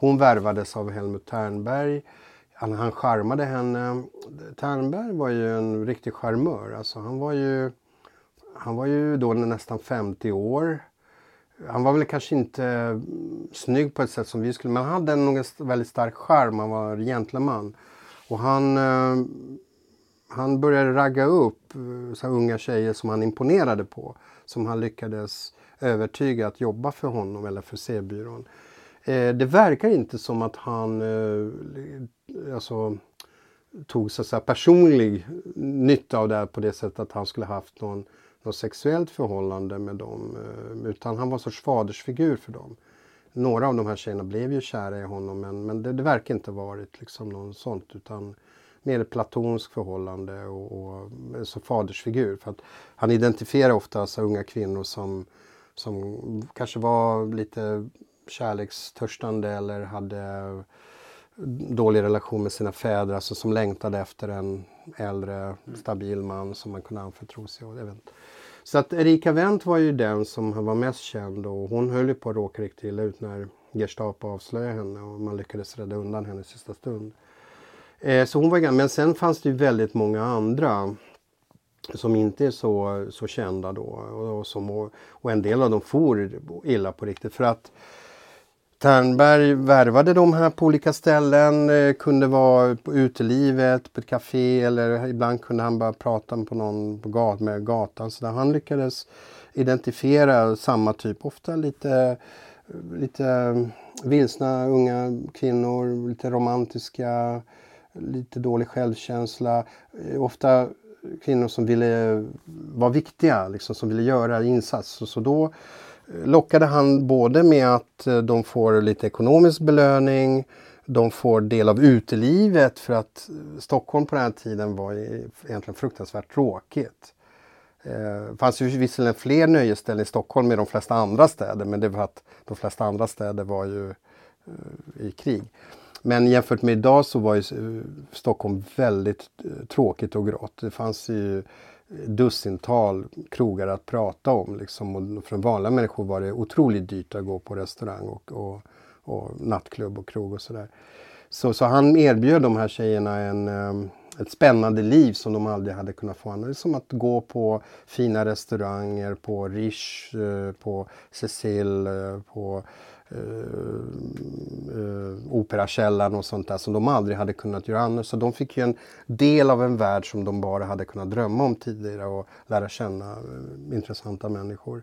Hon värvades av Helmut Ternberg. Han, han charmade henne. Ternberg var ju en riktig charmör. Alltså han, var ju, han var ju då nästan 50 år. Han var väl kanske inte mm, snygg på ett sätt som vi skulle, men han hade nog en väldigt stark charm. Han var gentleman. Och han, eh, han började ragga upp eh, så unga tjejer som han imponerade på. Som han lyckades övertyga att jobba för honom eller för C-byrån. Eh, det verkar inte som att han eh, alltså, tog så att säga, personlig nytta av det här på det sättet att han skulle haft någon, något sexuellt förhållande med dem. Eh, utan han var en sorts fadersfigur för dem. Några av de här tjejerna blev ju kära i honom men, men det, det verkar inte ha varit liksom någon sånt utan mer ett platonskt förhållande och, och eh, som fadersfigur. För att han identifierar ofta så unga kvinnor som, som kanske var lite kärlekstörstande eller hade dålig relation med sina fäder, alltså som längtade efter en äldre stabil man som man kunde anförtro sig åt. Så att Erika Wendt var ju den som var mest känd och hon höll ju på att råka riktigt illa ut när Gestapo avslöjade henne och man lyckades rädda undan henne i sista stund. Eh, så hon var Men sen fanns det ju väldigt många andra som inte är så, så kända då och, och, som, och en del av dem for illa på riktigt för att Ternberg värvade de här på olika ställen, eh, kunde vara på utelivet, på ett café eller ibland kunde han bara prata på någon på gat, med gatan. Så där han lyckades identifiera samma typ, ofta lite, lite eh, vilsna unga kvinnor, lite romantiska, lite dålig självkänsla. Eh, ofta kvinnor som ville vara viktiga, liksom, som ville göra insats. Så, så då lockade han både med att eh, de får lite ekonomisk belöning, de får del av utelivet för att eh, Stockholm på den här tiden var egentligen fruktansvärt tråkigt. Eh, det fanns ju visserligen fler nöjesställen i Stockholm än de flesta andra städer men det var att de flesta andra städer var ju i krig. Men jämfört med idag så var ju Stockholm väldigt tråkigt och grått. Det fanns ju dussintal krogar att prata om. Liksom. Och för vanliga människor var det otroligt dyrt att gå på restaurang och, och, och nattklubb och krog och sådär. Så, så han erbjöd de här tjejerna en, ehm, ett spännande liv som de aldrig hade kunnat få. Det är som att gå på fina restauranger, på Riche, eh, på Cecil, eh, på eh, eh Operakällaren och sånt där som de aldrig hade kunnat göra annars. Så de fick ju en del av en värld som de bara hade kunnat drömma om tidigare och lära känna eh, intressanta människor.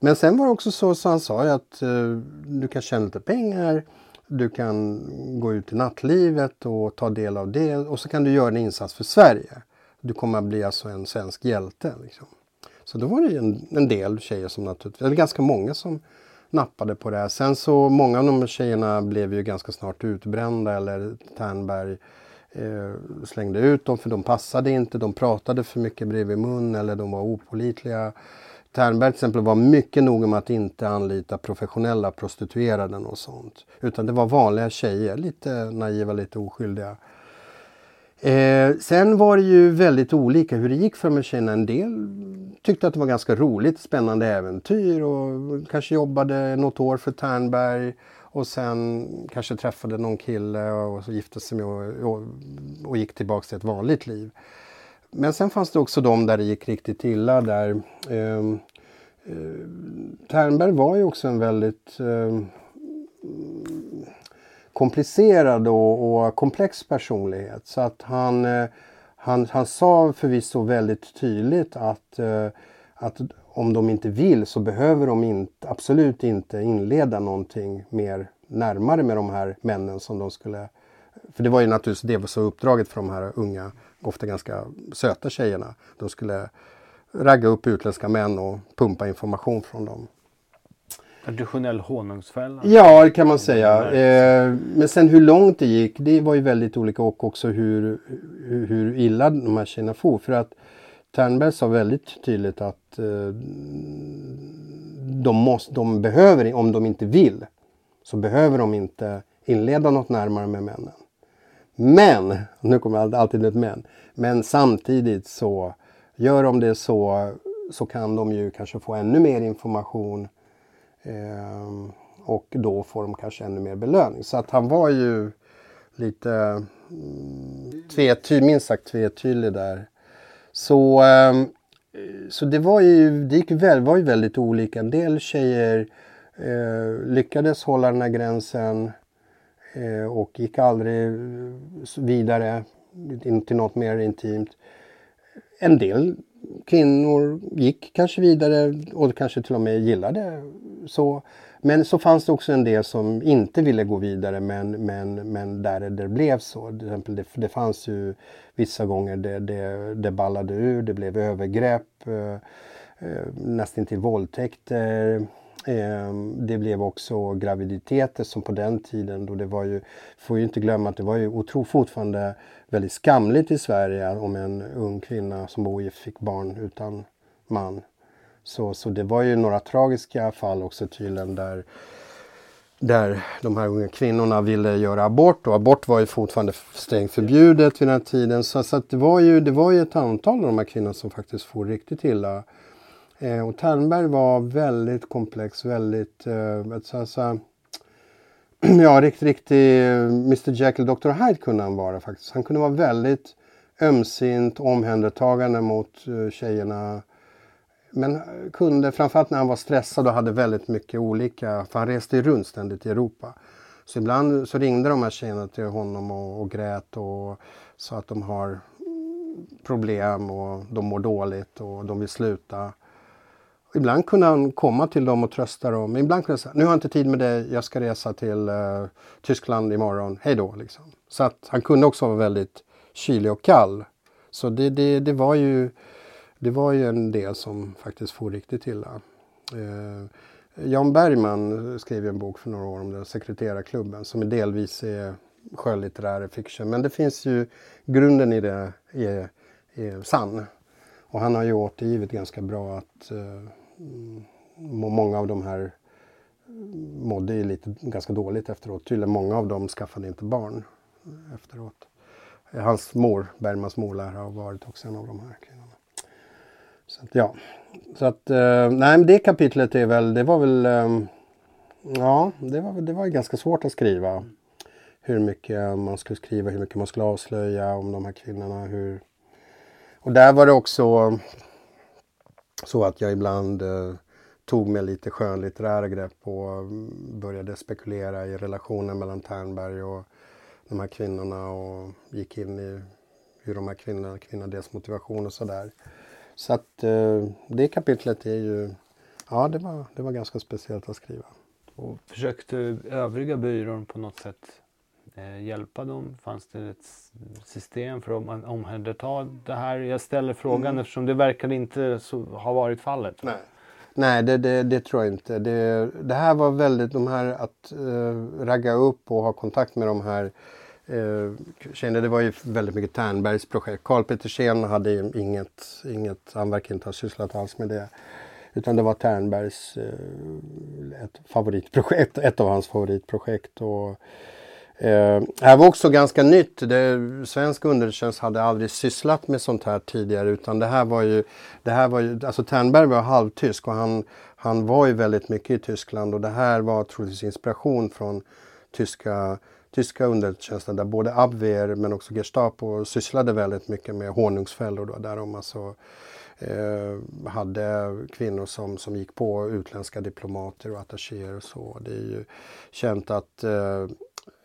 Men sen var det också så, så han sa ju att eh, du kan tjäna lite pengar, du kan gå ut i nattlivet och ta del av det och så kan du göra en insats för Sverige. Du kommer att bli alltså en svensk hjälte. Liksom. Så då var det en, en del tjejer som naturligtvis, eller ganska många som nappade på det. Sen så många av de tjejerna blev ju ganska snart utbrända eller Ternberg eh, slängde ut dem för de passade inte, de pratade för mycket bredvid mun eller de var opolitliga. Ternberg till exempel var mycket noga med att inte anlita professionella prostituerade och sånt. Utan det var vanliga tjejer, lite naiva, lite oskyldiga. Eh, sen var det ju väldigt olika hur det gick för de tjejerna. En del tyckte att det var ganska roligt, spännande äventyr och kanske jobbade något år för Ternberg och sen kanske träffade någon kille och så gifte sig med och, och, och gick tillbaka till ett vanligt liv. Men sen fanns det också de där det gick riktigt illa där eh, eh, Ternberg var ju också en väldigt eh, komplicerad och, och, komplex personlighet. Så att han, eh, han, han sa förvisso väldigt tydligt att, eh, att om de inte vill så behöver de inte, absolut inte inleda någonting mer närmare med de här männen som de skulle... För det var ju naturligtvis det var uppdraget för de här unga, ofta ganska söta tjejerna. De skulle ragga upp utländska män och pumpa information från dem. Traditionell honungsfälla? Ja, det kan man säga. Eh, men sen hur långt det gick, det var ju väldigt olika och också hur, hur, hur illa de här tjejerna for. För att Ternberg sa väldigt tydligt att eh, de, måste, de behöver, om de inte vill, så behöver de inte inleda något närmare med männen. Men, nu kommer alltid ett men, men samtidigt så gör de det så så kan de ju kanske få ännu mer information eh, och då får de kanske ännu mer belöning. Så att han var ju lite mm, tvety, minst sagt tvetydlig där. Så, eh, så det var ju, det gick väl, var ju väldigt olika. En del tjejer eh, lyckades hålla den här gränsen eh, och gick aldrig vidare till något mer intimt. En del kvinnor gick kanske vidare och kanske till och med gillade så. Men så fanns det också en del som inte ville gå vidare men, men, men där det blev så. Till exempel det, det fanns ju vissa gånger det, det, det ballade ur, det blev övergrepp, eh, eh nästan till våldtäkter. Ehm, det blev också graviditeter som på den tiden då det var ju, får ju inte glömma att det var ju otro, fortfarande väldigt skamligt i Sverige om en ung kvinna som var ogift fick barn utan man. Så, så det var ju några tragiska fall också tydligen där, där de här unga kvinnorna ville göra abort och abort var ju fortfarande strängt förbjudet vid den här tiden. Så, så det, var ju, det var ju ett antal av de här kvinnorna som faktiskt får riktigt illa. Eh, och Ternberg var väldigt komplex, väldigt eh, så, så, ja, riktigt, riktigt eh, Mr Jekyll Dr Hyde kunde han vara faktiskt. Han kunde vara väldigt ömsint, omhändertagande mot eh, tjejerna. Men eh, kunde, framförallt när han var stressad och hade väldigt mycket olika, för han reste ju runt ständigt i Europa. Så ibland så ringde de här tjejerna till honom och, och grät och sa att de har problem och de mår dåligt och de vill sluta. Ibland kunde han komma till dem och trösta dem. Men ibland kunde han säga, nu har jag inte tid med dig, jag ska resa till eh, Tyskland imorgon, hej då. Liksom. Så att han kunde också vara väldigt kylig och kall. Så det, det, det, var, ju, det var ju en del som faktiskt får riktigt illa. Eh, Jan Bergman skrev en bok för några år om den, Sekreterarklubben, som delvis är skönlitterär fiction. Men det finns ju, grunden i det är, är sann. Och han har ju återgivit ganska bra att eh, många av de här eh, mådde ju lite ganska dåligt efteråt. Tydligen många av dem skaffade inte barn eh, efteråt. Eh, hans mor, Bergmans mor, lär ha varit också en av de här kvinnorna. Så att, ja, så att eh, nej men det kapitlet är väl, det var väl, eh, ja det var, det var ganska svårt att skriva. Hur mycket man skulle skriva, hur mycket man skulle avslöja om de här kvinnorna, hur och där var det också så att jag ibland eh, tog med lite skönlitterära grepp och mm, började spekulera i relationen mellan Ternberg och de här kvinnorna och gick in i hur de här kvinnorna, kvinnorna deras motivation och sådär. Så att eh, det kapitlet är ju, ja det var, det var ganska speciellt att skriva. Och försökte övriga byrån på något sätt hjälpa dem? Fanns det ett system för att omhänderta det här? Jag ställer frågan mm. eftersom det verkar inte ha varit fallet. Nej, Nej det, det, det, tror jag inte. Det, det här var väldigt, de här att eh, ragga upp och ha kontakt med de här eh, tjejerna. Det var ju väldigt mycket Ternbergs projekt. Karl Petersen hade inget, inget, han verkar inte ha sysslat alls med det. Utan det var Ternbergs eh, ett favoritprojekt, ett av hans favoritprojekt. Och, Eh, Eh, det här var också ganska nytt. Det, svensk underrättelsetjänst hade aldrig sysslat med sånt här tidigare utan det här var ju, det här var ju alltså Ternberg var halvtysk och han, han var ju väldigt mycket i Tyskland och det här var troligtvis inspiration från tyska, tyska underrättelsetjänsten där både Abwehr men också Gestapo sysslade väldigt mycket med honungsfällor då, där de alltså eh, hade kvinnor som, som gick på utländska diplomater och attachéer och så. Det är ju känt att eh,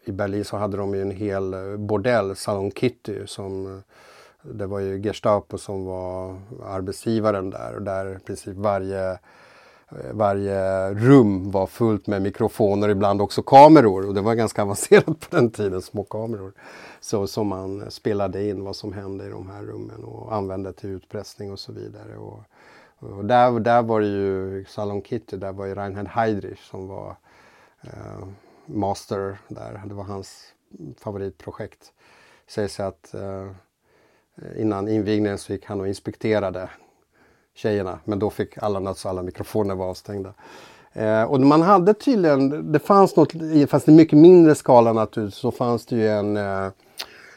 i Berlin så hade de ju en hel eh, bordell, Salon Kitty, som eh, det var ju Gestapo som var arbetsgivaren där och där i princip varje eh, varje rum var fullt med mikrofoner, ibland också kameror. Och det var ganska avancerat på den tiden, små kameror. Så som man spelade in vad som hände i de här rummen och använde till utpressning och så vidare. Och, Och där, där var det ju Salon Kitty, där var ju Reinhard Heydrich som var eh, master där. Det var hans favoritprojekt. Det sägs att eh, innan invigningen så gick han och inspekterade tjejerna. Men då fick alla, alltså alla mikrofoner vara avstängda. Eh, och man hade tydligen, det fanns något, fast i mycket mindre skala naturligtvis, så fanns det ju en eh,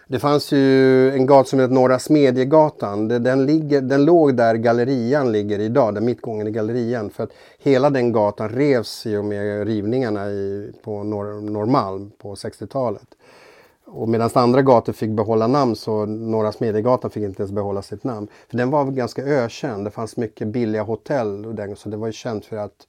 det fanns ju en gata som heter Norra Smedjegatan. Den, ligger, den låg där gallerian ligger idag, där mittgången i gallerian. För att hela den gatan revs i och med rivningarna i, på Norr, Norrmalm på 60-talet. Och medan andra gator fick behålla namn så Norra Smedjegatan fick inte ens behålla sitt namn. För den var ganska ökänd. Det fanns mycket billiga hotell och den, så det var ju känt för att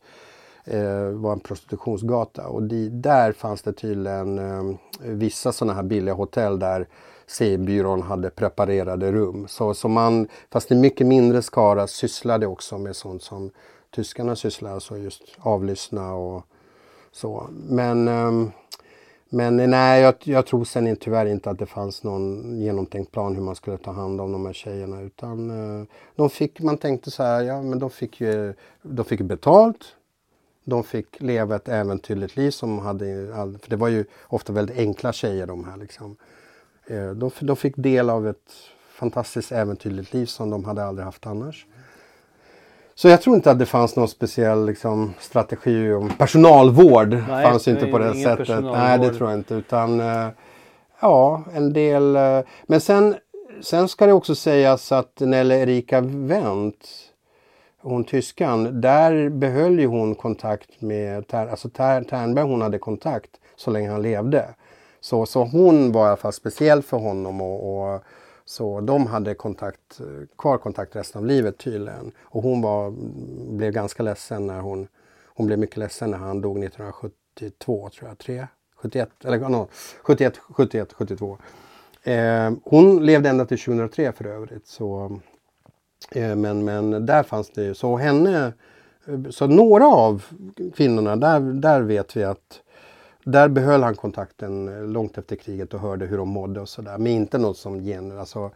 eh, var en prostitutionsgata. Och de, där fanns det tydligen eh, vissa sådana här billiga hotell där C-byrån hade preparerade rum. Så, så man, fast i mycket mindre skara, sysslade också med sånt som tyskarna sysslar, alltså just avlyssna och så. Men eh, men nej, jag, jag, tror sen tyvärr inte att det fanns någon genomtänkt plan hur man skulle ta hand om de här tjejerna. Utan eh, de fick, man tänkte så här, ja men de fick ju de fick betalt. De fick leva ett äventyrligt liv som hade, för det var ju ofta väldigt enkla tjejer de här liksom. Eh, de, de fick del av ett fantastiskt äventyrligt liv som de hade aldrig haft annars. Så jag tror inte att det fanns någon speciell liksom, strategi om personalvård. Nej, fanns inte på det sättet. Nej, det tror jag inte. Utan eh, ja, en del. Eh, men sen, sen ska det också sägas att när Erika Wendt, hon tyskan, där behöll ju hon kontakt med alltså Ternberg. Hon hade kontakt så länge han levde. Så, så hon var i alla fall speciell för honom och, och så de hade kontakt, kvar kontakt resten av livet tydligen. Och hon var, blev ganska ledsen när hon, hon blev mycket ledsen när han dog 1972 tror jag, 3, 71, eller no, 71, 71, 72. Eh, hon levde ända till 2003 för övrigt. Så, Eh, men, men där fanns det ju, så henne, så några av kvinnorna, där, där vet vi att där behöll han kontakten långt efter kriget och hörde hur de mådde och sådär. Men inte något som gen... Alltså,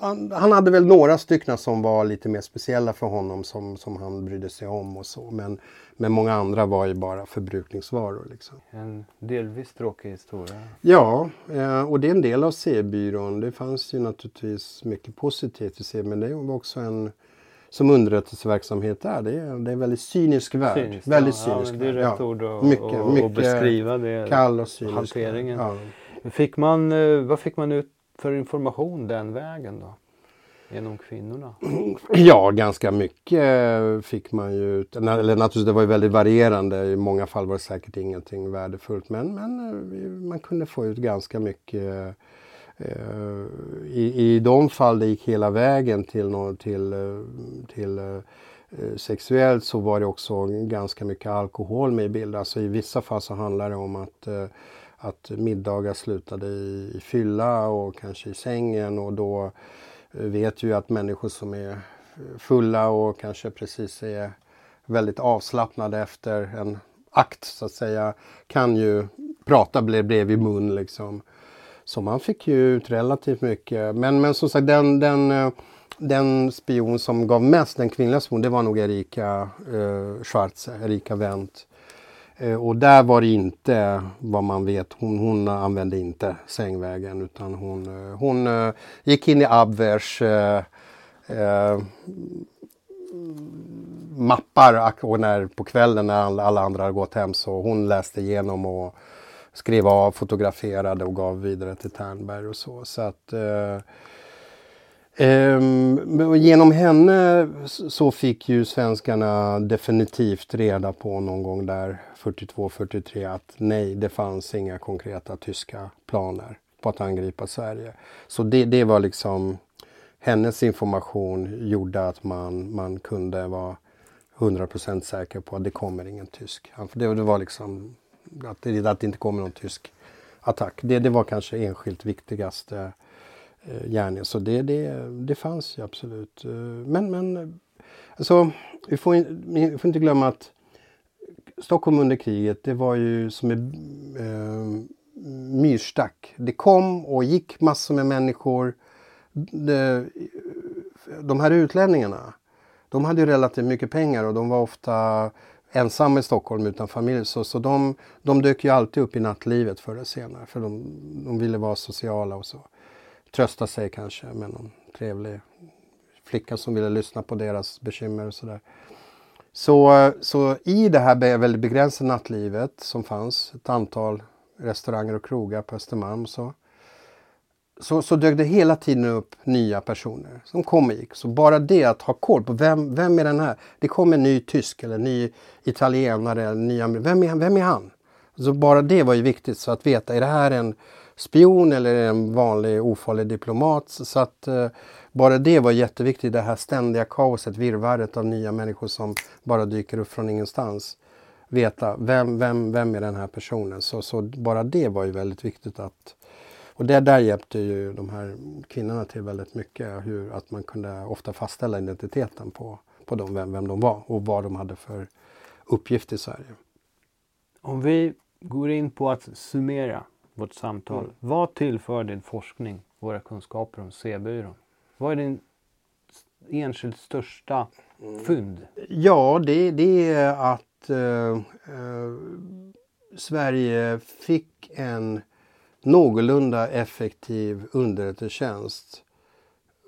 han, han, hade väl några stycken som var lite mer speciella för honom som, som han brydde sig om och så. Men, men många andra var ju bara förbrukningsvaror. Liksom. En delvis tråkig historia. Ja, eh, och det är en del av C-byrån. Det fanns ju naturligtvis mycket positivt i C, men det var också en som underrättelseverksamhet är. Det är, det är väldigt cynisk värld. Cyniskt, väldigt ja, cynisk ja, det är rätt ja. ord att, mycket, och, mycket beskriva det. Kall och cynisk. Hanteringen. Ja. Fick man, eh, vad fick man ut för information den vägen då? Genom kvinnorna? Ja, ganska mycket fick man ju ut. Eller naturligtvis, det var ju väldigt varierande. I många fall var det säkert ingenting värdefullt. Men, men eh, man kunde få ut ganska mycket eh, I, I de fall det gick hela vägen till, till, eh, till sexuellt så var det också ganska mycket alkohol med i bilden. Alltså I vissa fall så handlar det om att, att middagar slutade i, i fylla och kanske i sängen och då eh, vet vi att människor som är fulla och kanske precis är väldigt avslappnade efter en akt så att säga kan ju prata bredvid mun liksom. Så man fick ju ut relativt mycket. Men, men som sagt den, den, eh, den spion som gav mest, den kvinnliga spion, det var nog Erika eh, Schwarze, Erika Wendt. Eh, och där var det inte vad man vet, hon, hon använde inte sängvägen utan hon, eh, hon eh, gick in i Abwers eh, mappar och när, på kvällen när alla, alla andra hade gått hem så hon läste igenom och skrev av, fotograferade och gav vidare till Ternberg och så. så att, eh, eh, genom henne så fick ju svenskarna definitivt reda på någon gång där 42-43 att nej, det fanns inga konkreta tyska planer på att angripa Sverige. Så det, det var liksom hennes information gjorde att man, man kunde vara 100% säker på att det kommer ingen tysk. Det, det var liksom att det, att det inte kommer någon tysk attack. Det, det var kanske enskilt viktigaste eh. Så det, det, det fanns ju absolut. Eh, men, men alltså, vi får, vi får inte glömma att Stockholm under kriget, det var ju som en eh, myrstack. Det kom och gick massor med människor. De, de här utlänningarna, de hade ju relativt mycket pengar och de var ofta ensamma i Stockholm utan familj. Så, så de, de dök ju alltid upp i nattlivet förr eller senare för de, de ville vara sociala och så. Trösta sig kanske med någon trevlig flicka som ville lyssna på deras bekymmer och sådär. Så, så i det här väldigt begränsade nattlivet som fanns, ett antal restauranger och krogar på Östermalm så, så, så dök det hela tiden upp nya personer som kom och gick. Så bara det att ha koll på vem, vem är den här? Det kom en ny tysk eller en ny italienare, en ny vem är, vem är han? Så bara det var ju viktigt så att veta, är det här en spion eller en vanlig ofarlig diplomat? Så att eh, bara det var jätteviktigt, det här ständiga kaoset, virrvarret av nya människor som bara dyker upp från ingenstans. Veta, vem, vem, vem är den här personen? Så, så bara det var ju väldigt viktigt att och det där hjälpte ju de här kvinnorna till väldigt mycket. Hur, att man kunde ofta fastställa identiteten på, på dem, vem, vem de var och vad de hade för uppgift i Sverige. Om vi går in på att summera vårt samtal. Mm. Vad tillför din forskning våra kunskaper om C-byrån? Vad är din enskilt största mm. fynd? Ja, det, det är att eh, eh, Sverige fick en någorlunda effektiv underrättelsetjänst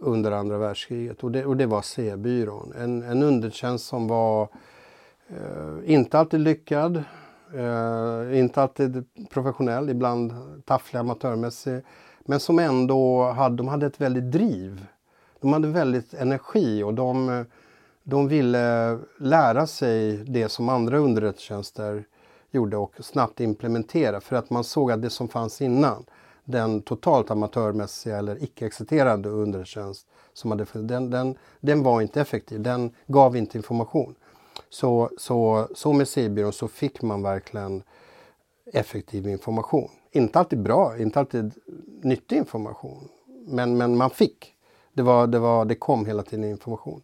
under andra världskriget och det, och det var C-byrån. En, en underrättelsetjänst som var eh, inte alltid lyckad, eh, inte alltid professionell, ibland tafflig amatörmässig. Men som ändå hade, de hade ett väldigt driv. De hade väldigt energi och de, de ville lära sig det som andra underrättelsetjänster gjorde och snabbt implementera för att man såg att det som fanns innan, den totalt amatörmässiga eller icke-existerande underrättelsetjänst som hade den, den, den var inte effektiv, den gav inte information. Så, så, så med C-byrån så fick man verkligen effektiv information. Inte alltid bra, inte alltid nyttig information. Men, men man fick. Det, var, det, var, det kom hela tiden information.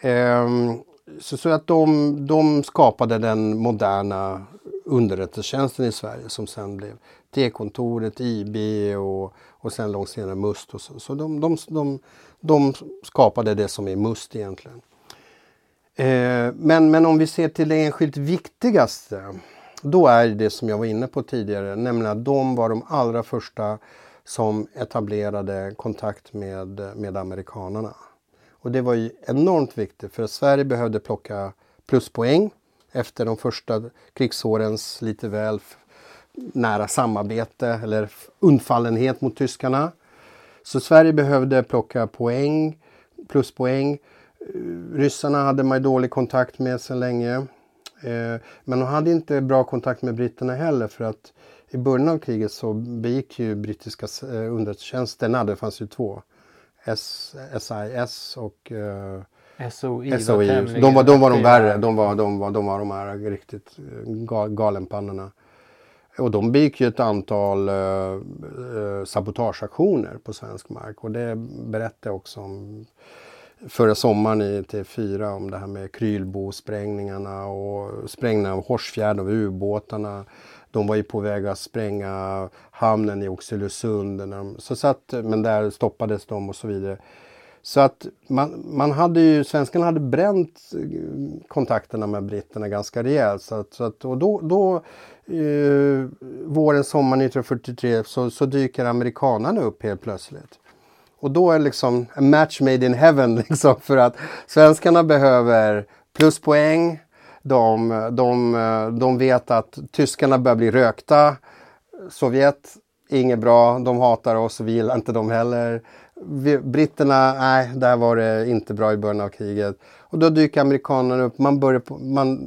Ehm, så, så att de, de skapade den moderna underrättelsetjänsten i Sverige som sen blev T-kontoret, IB och, och sen långt senare MUST. Och så så de, de, de, de skapade det som är MUST egentligen. Eh, men, men om vi ser till det enskilt viktigaste då är det som jag var inne på tidigare, nämligen att de var de allra första som etablerade kontakt med, med amerikanerna. Och det var ju enormt viktigt för Sverige behövde plocka pluspoäng efter de första krigsårens lite väl nära samarbete eller undfallenhet mot tyskarna. Så Sverige behövde plocka poäng, pluspoäng. Ryssarna hade man dålig kontakt med sedan länge. Eh, men de hade inte bra kontakt med britterna heller för att i början av kriget så begick ju brittiska eh, underrättelsetjänsterna, det fanns ju två, SIS och uh, SOI, SOI. Var de, var, de var de värre. De var de, var, de, var de här riktigt eh, galenpannorna. Och de begick ju ett antal uh, sabotageaktioner på svensk mark. Och det berättade jag också om förra sommaren i T4 om det här med Krylbosprängningarna och sprängningarna av Horsfjärden och ubåtarna. De var ju på väg att spränga hamnen i Oxelösund. Så satt, men där stoppades de och så vidare. Så att man, man hade ju, svenskarna hade bränt eh, kontakterna med britterna ganska rejält. Så att, så att, och då, då eh, våren, sommaren 1943 så, så dyker amerikanerna upp helt plötsligt. Och då är det liksom a match made in heaven liksom för att svenskarna behöver pluspoäng. De, de, de vet att tyskarna börjar bli rökta. Sovjet, inget bra, de hatar oss, vi gillar inte dem heller britterna, nej, där var det inte bra i början av kriget. Och då dyker amerikanerna upp. Man börjar på, man,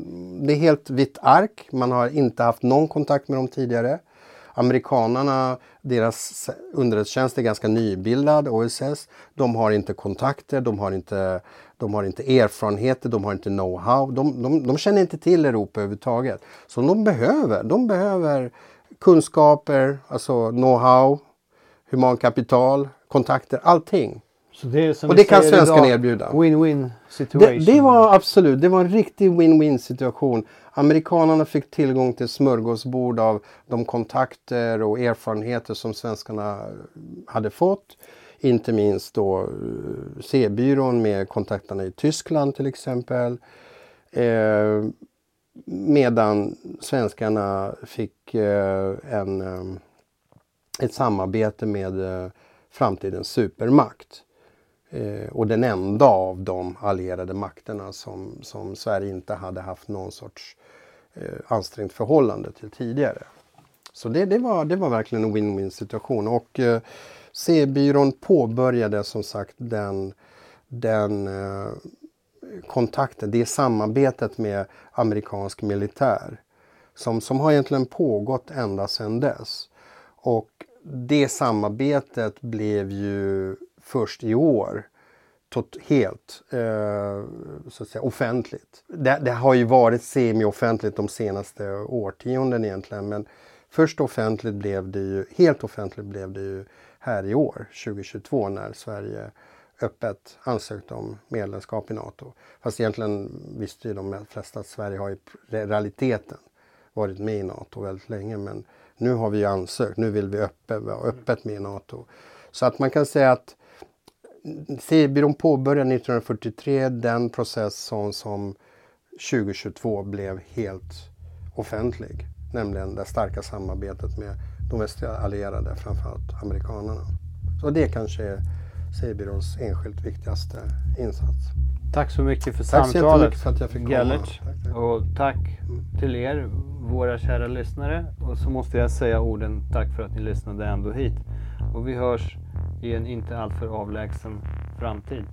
det är helt vitt ark. Man har inte haft någon kontakt med dem tidigare. Amerikanerna, deras underrättelsetjänst är ganska nybildad, OSS. De har inte kontakter, de har inte, de har inte erfarenheter, de har inte know-how. De, de, de känner inte till Europa överhuvudtaget. Så de behöver, de behöver kunskaper, alltså know-how, humankapital, kontakter, allting. Det och det kan svenskarna erbjuda. Win-win situation. Det, det, var absolut, det var en riktig win-win situation. Amerikanerna fick tillgång till smörgåsbord av de kontakter och erfarenheter som svenskarna hade fått. inte minst då eh, C-byrån med kontakterna i Tyskland till exempel. Eh, medan svenskarna fick eh, en, eh, ett samarbete med eh, framtidens supermakt. Eh, och den enda av de allierade makterna som, som Sverige inte hade haft någon sorts eh, ansträngt förhållande till tidigare. Så det, det, var, det var verkligen en win-win situation. Och eh, C-byrån påbörjade som sagt den, den eh, kontakten, det samarbetet med amerikansk militär som, som har egentligen pågått ända sedan dess. Och det samarbetet blev ju först i år tot, helt eh, så att säga, offentligt. Det, det har ju varit semi-offentligt de senaste årtionden egentligen men först offentligt blev det ju, helt offentligt blev det ju här i år, 2022, när Sverige öppet ansökte om medlemskap i NATO. Fast egentligen visste ju de flesta att Sverige har i realiteten varit med i NATO väldigt länge men nu har vi ansökt, nu vill vi öppet, vara öppet med i NATO. Så att man kan säga att C-byrån påbörjade 1943 den process som, som 2022 blev helt offentlig. Nämligen det starka samarbetet med de västliga allierade, framförallt amerikanerna. Så det kanske är C-byråns enskilt viktigaste insats. Tack så mycket för tack samtalet för att jag fick Gellert. Tack, Och tack till er, våra kära lyssnare. Och så måste jag säga orden tack för att ni lyssnade ändå hit. Och vi hörs i en inte alltför avlägsen framtid.